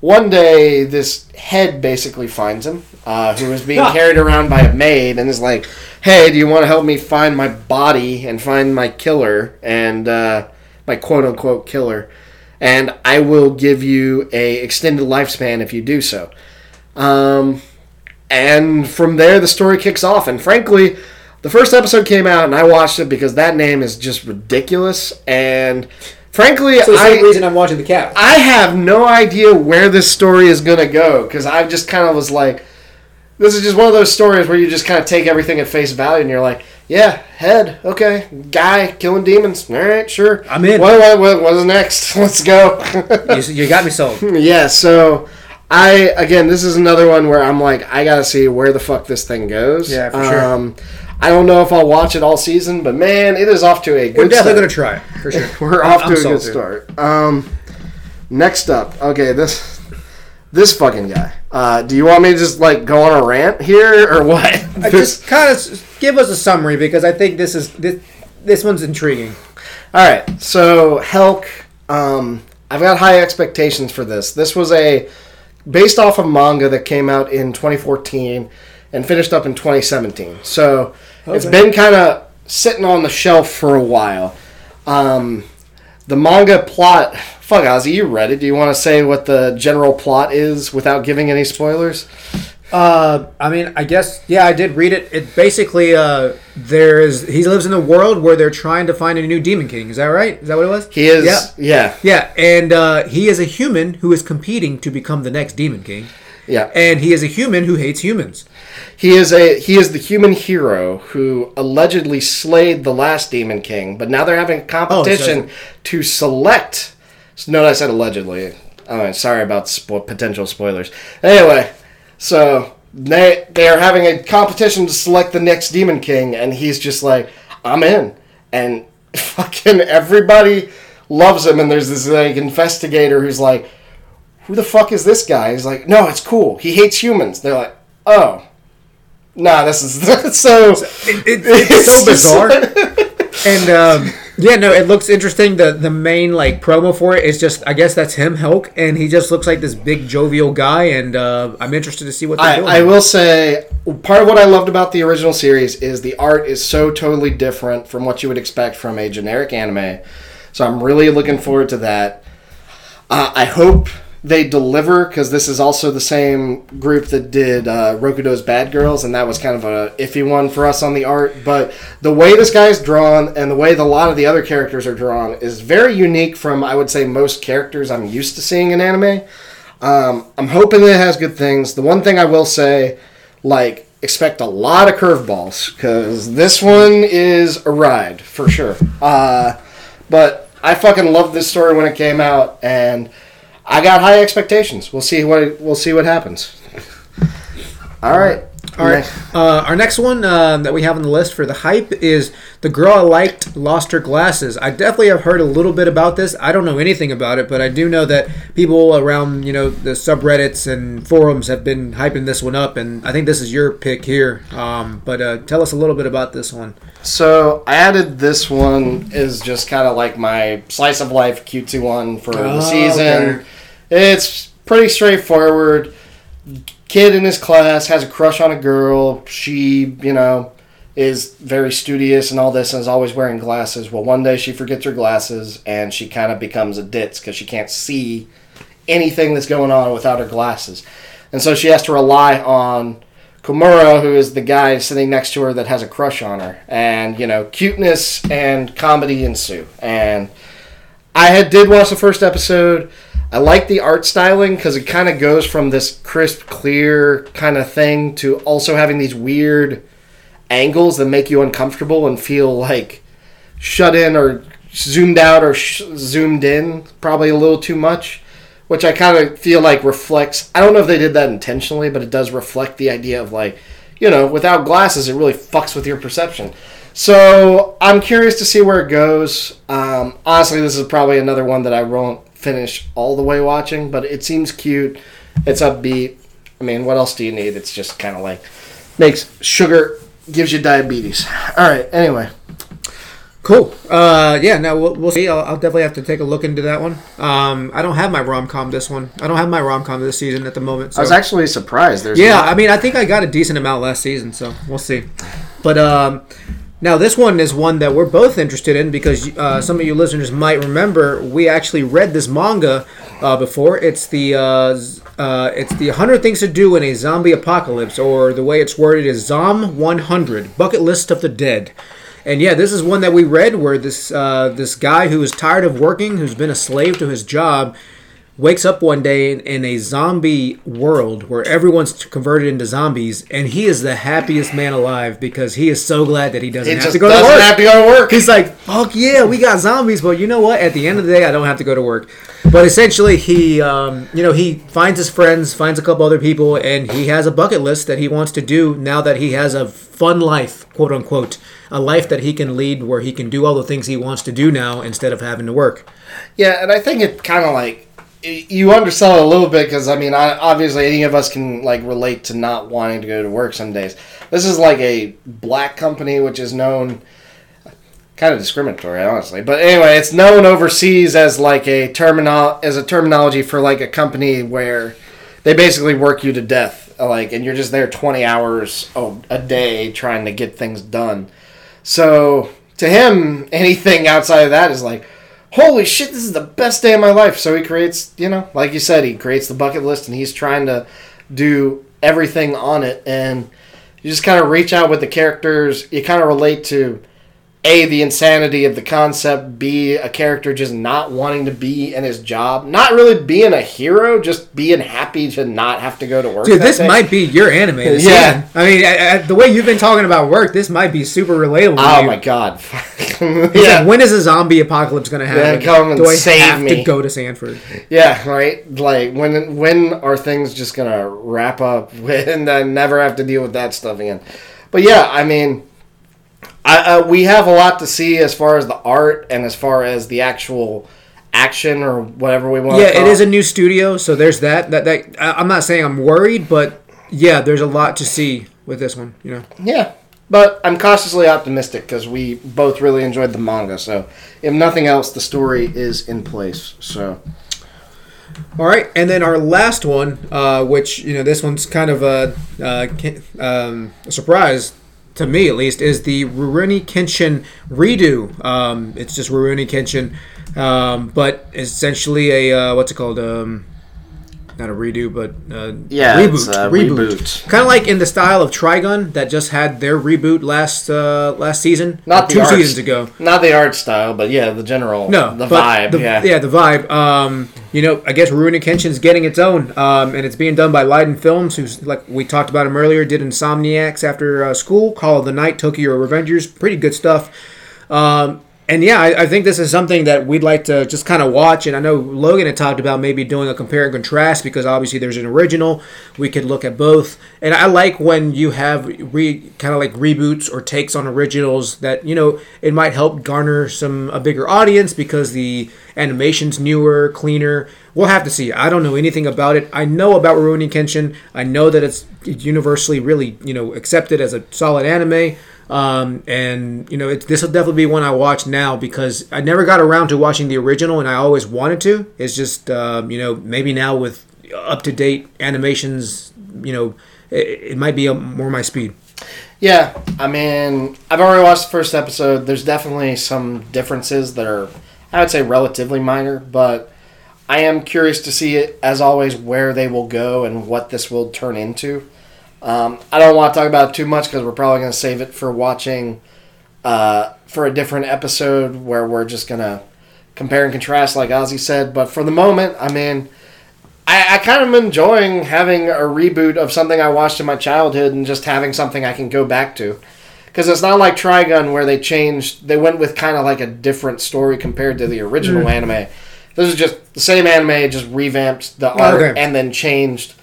A: one day, this head basically finds him, uh, who is being [laughs] carried around by a maid, and is like, "Hey, do you want to help me find my body and find my killer and uh, my quote unquote killer? And I will give you a extended lifespan if you do so." Um, and from there, the story kicks off. And frankly, the first episode came out, and I watched it because that name is just ridiculous. And frankly,
B: So the
A: I
B: same reason I'm watching the cat.
A: I have no idea where this story is gonna go because I just kind of was like, this is just one of those stories where you just kind of take everything at face value and you're like, yeah, head, okay, guy killing demons, all right, sure,
B: I'm in.
A: What, what, what, what's next? [laughs] Let's go.
B: you, you got me sold. [laughs]
A: yeah, so I again, this is another one where I'm like, I gotta see where the fuck this thing goes.
B: Yeah, for sure.
A: Um, I don't know if I'll watch it all season, but man, it is off to a good.
B: We're definitely
A: start.
B: gonna try it for sure. [laughs]
A: We're off
B: I'm
A: to a
B: sold,
A: good start. Um, next up, okay, this this fucking guy. Uh, do you want me to just like go on a rant here or what?
B: I [laughs] [laughs] just kind of give us a summary because I think this is this this one's intriguing.
A: All right, so Helck. Um, I've got high expectations for this. This was a based off of manga that came out in 2014 and finished up in 2017. So it's been kind of sitting on the shelf for a while. Um, the manga plot. Fuck, Ozzy, you read it. Do you want to say what the general plot is without giving any spoilers?
B: Uh, I mean, I guess yeah, I did read it. It basically uh, there's he lives in a world where they're trying to find a new demon king. Is that right? Is that what it was?
A: He is.
B: Yeah.
A: Yeah.
B: Yeah, and uh, he is a human who is competing to become the next demon king,
A: Yeah.
B: and he is a human who hates humans.
A: He is a he is the human hero who allegedly slayed the last demon king, but now they're having a oh, competition to select. No, I said allegedly. Oh, sorry about spo- potential spoilers. Anyway, so they they are having a competition to select the next demon king, and he's just like, I'm in, and [laughs] fucking everybody loves him. And there's this like investigator who's like, who the fuck is this guy? He's like, no, it's cool. He hates humans. They're like, oh. Nah, this is [laughs] so.
B: It, it, [laughs] it's so bizarre. and um, Yeah, no, it looks interesting. The the main like promo for it is just I guess that's him, Hulk, and he just looks like this big jovial guy, and uh, I'm interested to see what they're
A: I,
B: doing.
A: I will say part of what I loved about the original series is the art is so totally different from what you would expect from a generic anime. So I'm really looking forward to that. Uh, I hope they deliver because this is also the same group that did uh, Rokudo's Bad Girls, and that was kind of a iffy one for us on the art. But the way this guy's drawn and the way the, a lot of the other characters are drawn is very unique from I would say most characters I'm used to seeing in anime. Um, I'm hoping that it has good things. The one thing I will say, like, expect a lot of curveballs because this one is a ride for sure. Uh, but I fucking loved this story when it came out, and I got high expectations. We'll see what we'll see what happens. [laughs] All right,
B: All right. Uh, our next one uh, that we have on the list for the hype is the girl I liked lost her glasses. I definitely have heard a little bit about this. I don't know anything about it, but I do know that people around you know the subreddits and forums have been hyping this one up, and I think this is your pick here. Um, but uh, tell us a little bit about this one.
A: So I added this one is just kind of like my slice of life cutesy one for the
B: Oh,
A: season.
B: okay.
A: It's pretty straightforward. Kid in his class has a crush on a girl. She, you know, is very studious and all this and is always wearing glasses. Well, one day she forgets her glasses and she kind of becomes a ditz because she can't see anything that's going on without her glasses. And so she has to rely on Komura, who is the guy sitting next to her that has a crush on her. And, you know, cuteness and comedy ensue. And I had did watch the first episode. I like the art styling because it kind of goes from this crisp, clear kind of thing to also having these weird angles that make you uncomfortable and feel like shut in or zoomed out or sh- zoomed in, probably a little too much, which I kind of feel like reflects. I don't know if they did that intentionally, but it does reflect the idea of like, you know, without glasses, it really fucks with your perception. So I'm curious to see where it goes. Um, honestly, this is probably another one that I won't finish all the way watching, but it seems cute. It's upbeat. I mean, what else do you need? It's just kind of like makes sugar gives you diabetes. All right. Anyway,
B: Cool. Uh, yeah. No, we'll, we'll see. I'll, I'll definitely have to take a look into that one. Um, I don't have my rom com this one. I don't have my rom com this season at the moment. So.
A: I was actually surprised. There's
B: Yeah,
A: not-
B: I mean, I think I got a decent amount last season, so we'll see. But um, now this one is one that we're both interested in because uh, some of you listeners might remember we actually read this manga uh, before. It's the uh, uh, it's the 100 things to do in a zombie apocalypse, or the way it's worded is Zom 100 Bucket List of the Dead. And yeah, this is one that we read where this uh, this guy who is tired of working, who's been a slave to his job, wakes up one day in, in a zombie world where everyone's converted into zombies, and he is the happiest man alive because he is so glad that he doesn't have to go to
A: doesn't
B: work.
A: have to go to work.
B: He's like, fuck yeah, we got zombies, but you know what? At the end of the day, I don't have to go to work. But essentially, he, um, you know, he finds his friends, finds a couple other people, and he has a bucket list that he wants to do now that he has a fun life, quote unquote, a life that he can lead where he can do all the things he wants to do now instead of having to work.
A: Yeah, and I think it kind of like you undersell it a little bit because I mean, I, obviously, any of us can like relate to not wanting to go to work some days. This is like a black company which is known kind of discriminatory, honestly. But anyway, it's known overseas as like a terminal as a terminology for like a company where they basically work you to death, like, and you're just there twenty hours a, a day trying to get things done. So to him, [laughs] anything outside of that is like, holy shit, this is the best day of my life. So he creates, you know, like you said, he creates the bucket list and he's trying to do everything on it. And you just kind of reach out with the characters. You kind of relate to a the insanity of the concept b a character just not wanting to be in his job not really being a hero just being happy to not have to go to work
B: Dude, this
A: day.
B: might be your anime.
A: Yeah.
B: season. I mean, I, I, the way you've been talking about work, this might be super relatable. to
A: oh my god [laughs] yeah
B: like, when is a zombie apocalypse going to happen?
A: come and
B: Do I
A: save
B: have to go to Sanford?
A: Yeah, right. Like when when are things just gonna wrap up [laughs] and I never have to deal with that stuff again? But yeah, I mean, I, uh, we have a lot to see as far as the art and as far as the actual action or whatever we want.
B: Yeah, it is a new studio, so there's that. That that I'm not saying I'm worried, but yeah, there's a lot to see with this one. You know.
A: Yeah, but I'm cautiously optimistic because we both really enjoyed the manga. So, if nothing else, the story is in place. So,
B: All right, and then our last one, uh, which you know, this one's kind of a, uh, um, a surprise to me, at least, is the Rurouni Kenshin redo. Um, it's just Rurouni Kenshin, um, but essentially a uh, what's it called? Um, not a redo, but uh,
A: Yeah,
B: reboot. reboot.
A: reboot.
B: Kind of like in the style of Trigun that just had their reboot last uh, last season,
A: not the
B: two
A: art-
B: seasons ago.
A: Not the art style, but yeah, the general,
B: No,
A: the vibe.
B: the-
A: yeah.
B: the vibe. Um, you know, I guess Rurouni Kenshin's getting its own, um, and it's being done by LIDENFILMS, who's like we talked about him earlier, did Insomniacs after uh, school, Call of the Night, Tokyo Revengers, pretty good stuff. Um, and yeah, I, I think this is something that we'd like to just kind of watch. And I know Logan had talked about maybe doing a compare and contrast because obviously there's an original. We could look at both. And I like when you have re kind of like reboots or takes on originals that you know it might help garner some a bigger audience because the animation's newer, cleaner. We'll have to see. I don't know anything about it. I know about Rurouni Kenshin. I know that it's universally really you know accepted as a solid anime. Um, and you know, it, this will definitely be one I watch now because I never got around to watching the original, and I always wanted to. It's just um, you know maybe now with up to date animations, you know, it, it might be a, more my speed.
A: Yeah, I mean, I've already watched the first episode. There's definitely some differences that are, I would say, relatively minor, but I am curious to see it, as always, where they will go and what this will turn into. Um, I don't want to talk about it too much because we're probably going to save it for watching uh, for a different episode where we're just going to compare and contrast, like Ozzy said. But for the moment, I mean, I, I kind of am enjoying having a reboot of something I watched in my childhood and just having something I can go back to. Because it's not like Trigun where they changed, they went with kind of like a different story compared to the original anime. This is just the same anime, just revamped the art
B: okay.
A: and then changed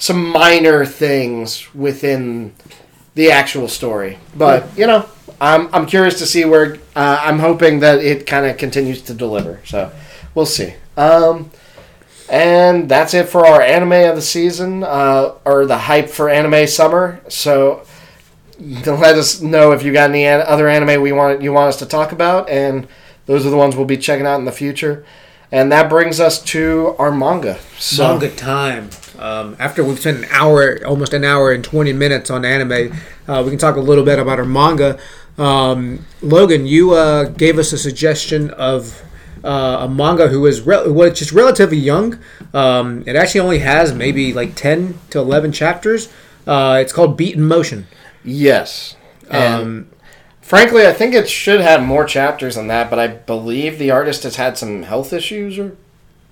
A: some minor things within the actual story. But, you know, I'm, I'm curious to see where, uh, I'm hoping that it kind of continues to deliver. So we'll see. Um, and that's it for our anime of the season, uh, or the hype for anime summer. So let us know if you got any other anime we want you want us to talk about, and those are the ones we'll be checking out in the future. And that brings us to our manga. So
B: Manga time. Um, after we've spent an hour, almost an hour and twenty minutes on anime, uh, we can talk a little bit about our manga. Um, Logan, you uh, gave us a suggestion of uh, a manga who is re- which is relatively young. Um, it actually only has maybe like ten to eleven chapters. Uh, it's called Beat and Motion.
A: yes, and
B: Um,
A: frankly, I think it should have more chapters than that. But I believe the artist has had some health issues or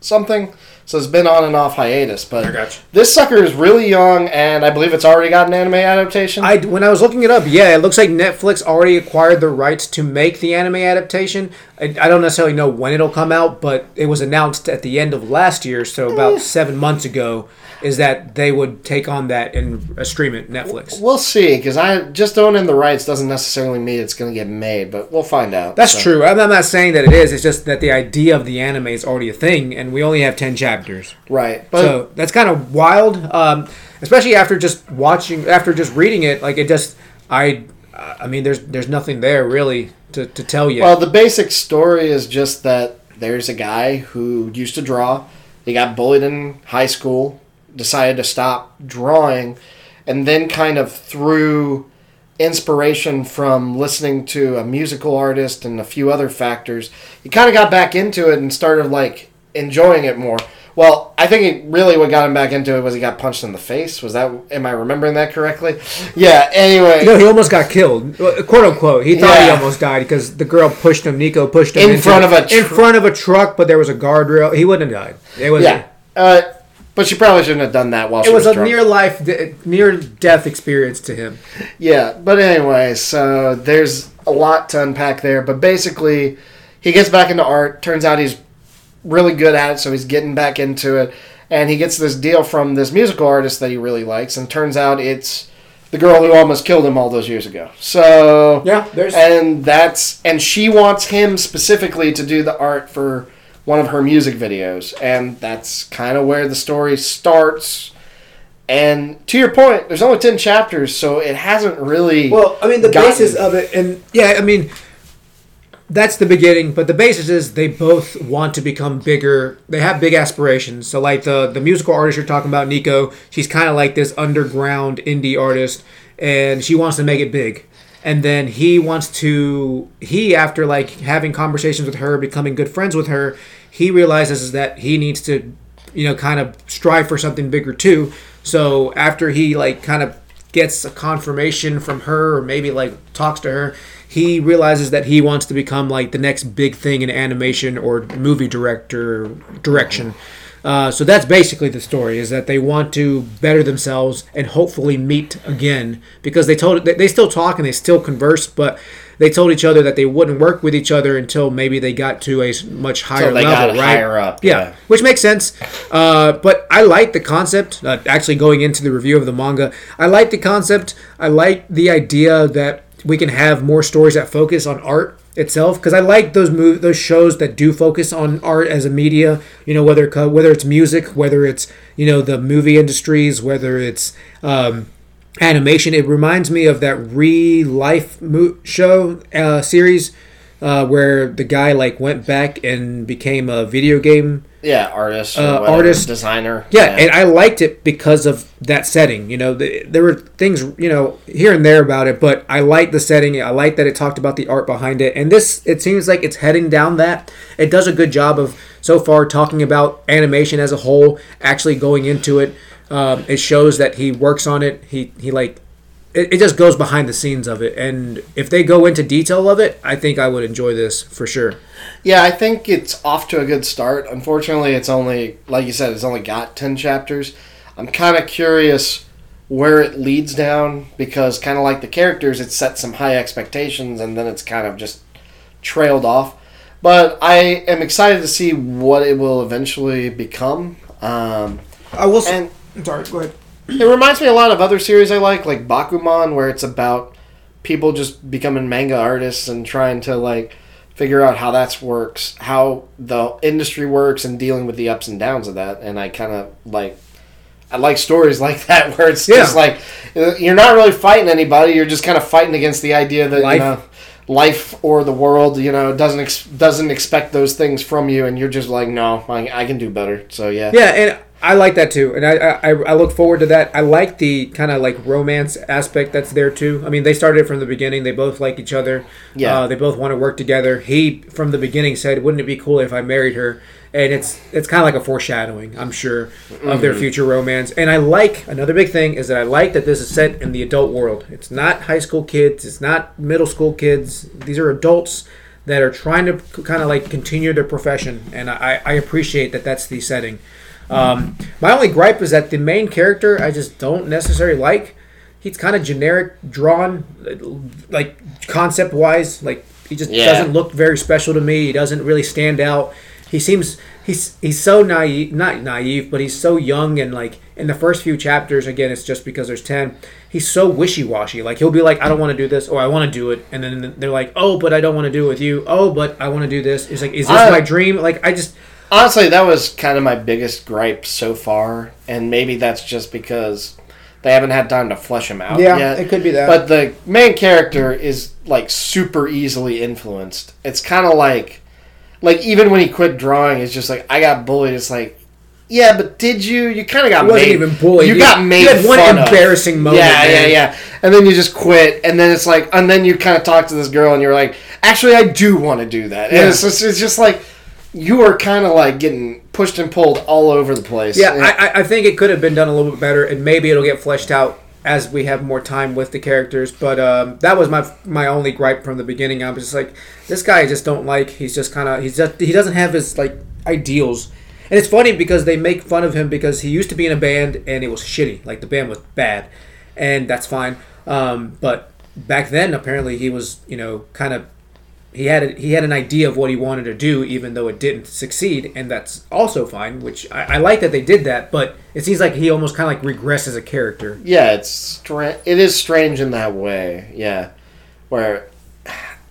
A: something, so it's been on and off hiatus. But
B: gotcha.
A: this sucker is really young, and I believe it's already got an anime adaptation.
B: I when I was looking it up, yeah, it looks like Netflix already acquired the rights to make the anime adaptation. I, I don't necessarily know when it'll come out, but it was announced at the end of last year, so about eh. seven months ago, is that they would take on that and uh, stream it Netflix.
A: We'll see, because I just owning the rights doesn't necessarily mean it's going to get made, but we'll find out.
B: That's
A: So-
B: true. I'm I'm not saying that it is. It's just that the idea of the anime is already a thing, and we only have ten chapters.
A: right? But
B: so that's kind of wild, um, especially after just watching, after just reading it. Like it just, I, I mean, there's there's nothing there really to, to tell you.
A: well, the basic story is just that there's a guy who used to draw. He got bullied in high school, decided to stop drawing, and then kind of through inspiration from listening to a musical artist and a few other factors, he kind of got back into it and started like enjoying it more. Well, I think it really what got him back into it was he got punched in the face. Was that? Am I remembering that correctly? Yeah. Anyway,
B: No, he almost got killed, quote unquote. He thought he almost died because the girl pushed him. Nico pushed him
A: In front of a
B: in front of a truck, but there was a guardrail. He wouldn't have died. It was
A: yeah. Uh, but she probably shouldn't have done that while she
B: it was a
A: drunk.
B: near life, de- near death experience to him.
A: Yeah, but anyway, so there's a lot to unpack there. But basically, he gets back into art. Turns out he's really good at it, so he's getting back into it. And he gets this deal from this musical artist that he really likes, and turns out it's the girl who almost killed him all those years ago. So
B: Yeah, there's-
A: and that's and she wants him specifically to do the art for one of her music videos, and that's kind of where the story starts And to your point, there's only ten chapters, so it hasn't really.
B: Well, I mean, the
A: gotten-
B: basis of it, and yeah, I mean, that's the beginning. But the basis is they both want to become bigger. They have big aspirations. So, like the the musical artist you're talking about, Nico, she's kind of like this underground indie artist, and she wants to make it big. And then he wants to. He, after like having conversations with her, becoming good friends with her, he realizes that he needs to, you know, kind of strive for something bigger too. So after he like kind of gets a confirmation from her or maybe like talks to her he realizes that he wants to become like the next big thing in animation or movie director direction uh, so that's basically the story is that they want to better themselves and hopefully meet again because they told they, they still talk and they still converse but they told each other that they wouldn't work with each other until maybe they got to a much higher
A: they
B: level
A: got
B: right
A: higher up,
B: yeah,
A: yeah.
B: which makes sense. Uh, but I like the concept. Uh, actually, going into the review of the manga, I like the concept. I like the idea that we can have more stories that focus on art itself because I like those mov- those shows that do focus on art as a media. You know, whether whether it's music, whether it's you know the movie industries, whether it's um, animation. It reminds me of that re life mo- show uh, series uh, where the guy like went back and became a video game
A: yeah, artist, or
B: Uh,
A: whatever,
B: artist-
A: designer.
B: yeah, and I liked it because of that setting. You know, the, there were things you know here and there about it, but I like the setting. I like that it talked about the art behind it, and this it seems like it's heading down that. It does a good job of so far talking about animation as a whole, actually going into it. Um, it shows that he works on it. He he like it, it just goes behind the scenes of it, and if they go into detail of it, I think I would enjoy this for sure.
A: Yeah, I think it's off to a good start. Unfortunately, it's only like you said, it's only got ten chapters. I'm kind of curious where it leads down because, kind of like the characters, it set some high expectations and then it's kind of just trailed off. But I am excited to see what it will eventually become. Um,
B: I will.
A: and
B: I'm sorry. Go ahead.
A: it reminds me a lot of other series I like, like Bakuman, where it's about people just becoming manga artists and trying to like figure out how that works, how the industry works, and dealing with the ups and downs of that. And I kind of like, I like stories [laughs] like that where it's just like uh, you're not really fighting anybody; you're just kind of fighting against the idea that
B: Life.
A: you know. Life or the world, you know, doesn't ex- doesn't expect those things from you, and you're just like, no, I, I can do better. So yeah,
B: Yeah, and I like that too, and I I, I look forward to that. I like the kind of like romance aspect that's there too. I mean, they started from the beginning. They both like each other.
A: Yeah.
B: uh, they both want to work together. He from the beginning said, "Wouldn't it be cool if I married her?" And it's it's kind of like a foreshadowing, I'm sure, of their future romance. And I like another big thing is that I like that this is set in the adult world. It's not high school kids. It's not middle school kids. These are adults that are trying to kind of like continue their profession, and I, I appreciate that that's the setting. Um, my only gripe is that the main character I just don't necessarily like. He's kind of generic drawn, like concept wise. Like he just
A: Yeah.
B: doesn't look very special to me. He doesn't really stand out. He seems he's he's so naive, not naive, but he's so young and like in the first few chapters. Again, it's just because there's ten. He's so wishy washy. Like he'll be like, I don't want to do this, or I want to do it, and then they're like, Oh, but I don't want to do it with you. Oh, but I want to do this. It's like, is this
A: I-
B: my dream? Like I just
A: Honestly, that was kind of my biggest gripe so far, and maybe that's just because they haven't had time to flesh him out
B: Yeah,
A: yet.
B: it could be that.
A: But the main character is like super easily influenced. It's kind of like, like even when he quit drawing, it's just like I got bullied. It's like, yeah, but did you? You kind of got
B: wasn't
A: made,
B: even bullied.
A: You,
B: You-
A: got
B: you
A: made.
B: had one
A: of.
B: embarrassing moment,
A: Yeah, yeah,
B: man.
A: yeah. And then you just quit, and then it's like, and then you kind of talk to this girl, and you're like, actually, I do want to do that. And
B: Yeah.
A: it's just, it's just like you are kind of like getting pushed and pulled all over the place.
B: Yeah, I, I- I think it could have been done a little bit better, and maybe it'll get fleshed out as we have more time with the characters. But um, that was my my only gripe from the beginning. I was just like, this guy I just don't like. He's just kind of he's just he doesn't have his like ideals. And it's funny because they make fun of him because he used to be in a band and it was shitty. Like the band was bad, and that's fine. Um, but back then, apparently, he was you know kind of he had a, he had an idea of what he wanted to do, even though it didn't succeed, and that's also fine. Which I, I like that they did that, but it seems like he almost kind of like regresses as a character.
A: yeah, it's stra- it is strange in that way. Yeah, where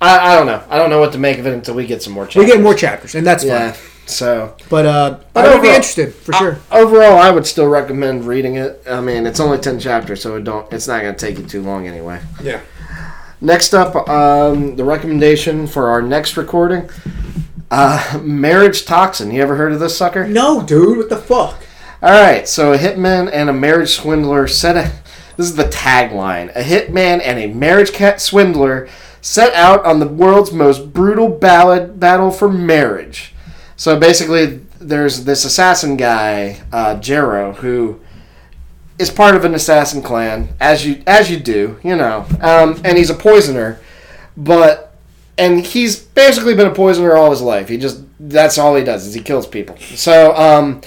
A: I, I don't know. I don't know what to make of it until we get some more. Chapters.
B: We get more chapters, and that's fine.
A: Yeah. So,
B: But uh,
A: But
B: I would be
A: overall-
B: interested for sure.
A: I- overall, I would still recommend reading it. I mean, it's only ten chapters, so it don't. It's not going to take you too long anyway.
B: yeah.
A: Next up, um, the recommendation for our next recording: uh, Marriage Toxin. You ever heard of this sucker?
B: No, dude. What the fuck?
A: All right, so a hitman and a marriage swindler set a. This is the tagline: A hitman and a marriage cat swindler set out on the world's most brutal ballad battle for marriage. So basically, there's this assassin guy, uh, Jero, who is part of an assassin clan, as you as you do, you know, um, and he's a poisoner, but and he's basically been a poisoner all his life. He just that's all he does is he kills people. So um,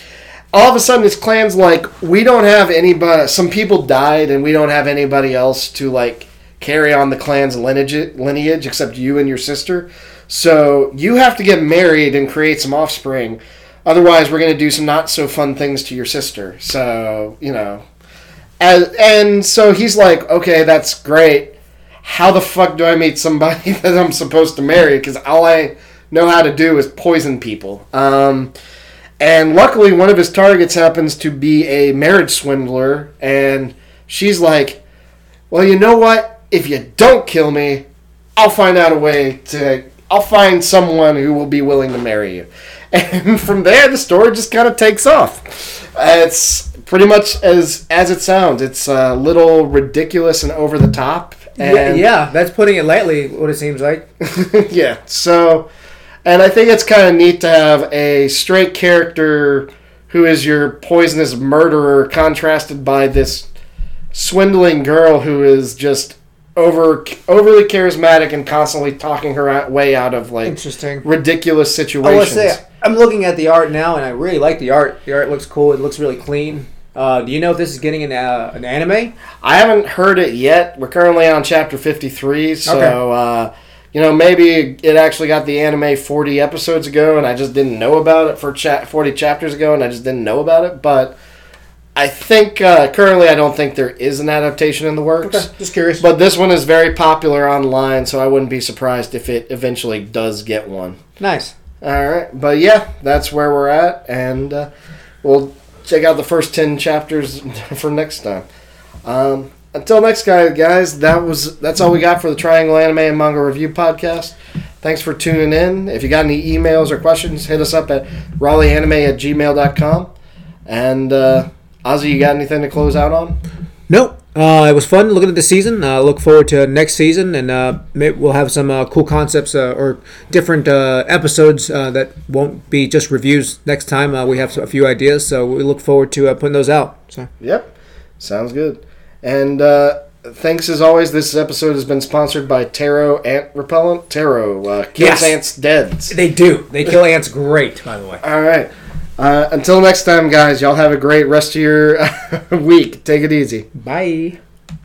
A: all of a sudden his clan's like, we don't have anybody. Some people died, and we don't have anybody else to like carry on the clan's lineage lineage except you and your sister. So you have to get married and create some offspring. Otherwise, we're going to do some not so fun things to your sister. So you know, and so he's like, okay, that's great. How the fuck do I meet somebody [laughs] that I'm supposed to marry? Because all I know how to do is poison people. Um, and luckily, one of his targets happens to be a marriage swindler. And she's like, well, you know what? If you don't kill me, I'll find out a way to. I'll find someone who will be willing to marry you. [laughs] And from there, the story just kind of takes off. It's pretty much as as it sounds. It's a little ridiculous and over the top.
B: Yeah,
A: And
B: yeah, that's putting it lightly. What it seems like. [laughs]
A: yeah. So, and I think it's kind of neat to have a straight character who is your poisonous murderer contrasted by this swindling girl who is just over overly charismatic and constantly talking her out, way out of like
B: Interesting.
A: ridiculous situations.
B: say I'm looking at the art now, and I really like the art. The art looks cool. It looks really clean. Uh, do you know if this is getting an uh, an anime?
A: I haven't heard it yet. We're currently on chapter 53, so
B: Okay.
A: uh, you know maybe it actually got the anime 40 episodes ago, and I just didn't know about it for cha- 40 chapters ago, and I just didn't know about it. But I think uh, currently I don't think there is an adaptation in the works.
B: just curious.
A: But this one is very popular online, so I wouldn't be surprised if it eventually does get one.
B: nice.
A: All right, but yeah, that's where we're at, and uh, we'll check out the first ten chapters [laughs] for next time. Um, until next guy, guys, that was that's all we got for the Triangle Anime and Manga Review podcast. Thanks for tuning in. If you got any emails or questions, hit us up at raleighanime at gmail.com. And uh, Ozzy, you got anything to close out on?
B: Nope. Uh, it was fun looking at the season. Uh, look forward to next season, and uh, we'll have some uh, cool concepts uh, or different uh, episodes uh, that won't be just reviews next time. Uh, we have a few ideas, so we look forward to uh, putting those out. So
A: Yep, sounds good. And uh, thanks as always. This episode has been sponsored by Terro Ant Repellent. Terro uh, kills
B: Yes.
A: ants dead.
B: they do. They kill ants great, by the way.
A: All right. Uh, until next time, guys. Y'all have a great rest of your [laughs] week. Take it easy.
B: Bye.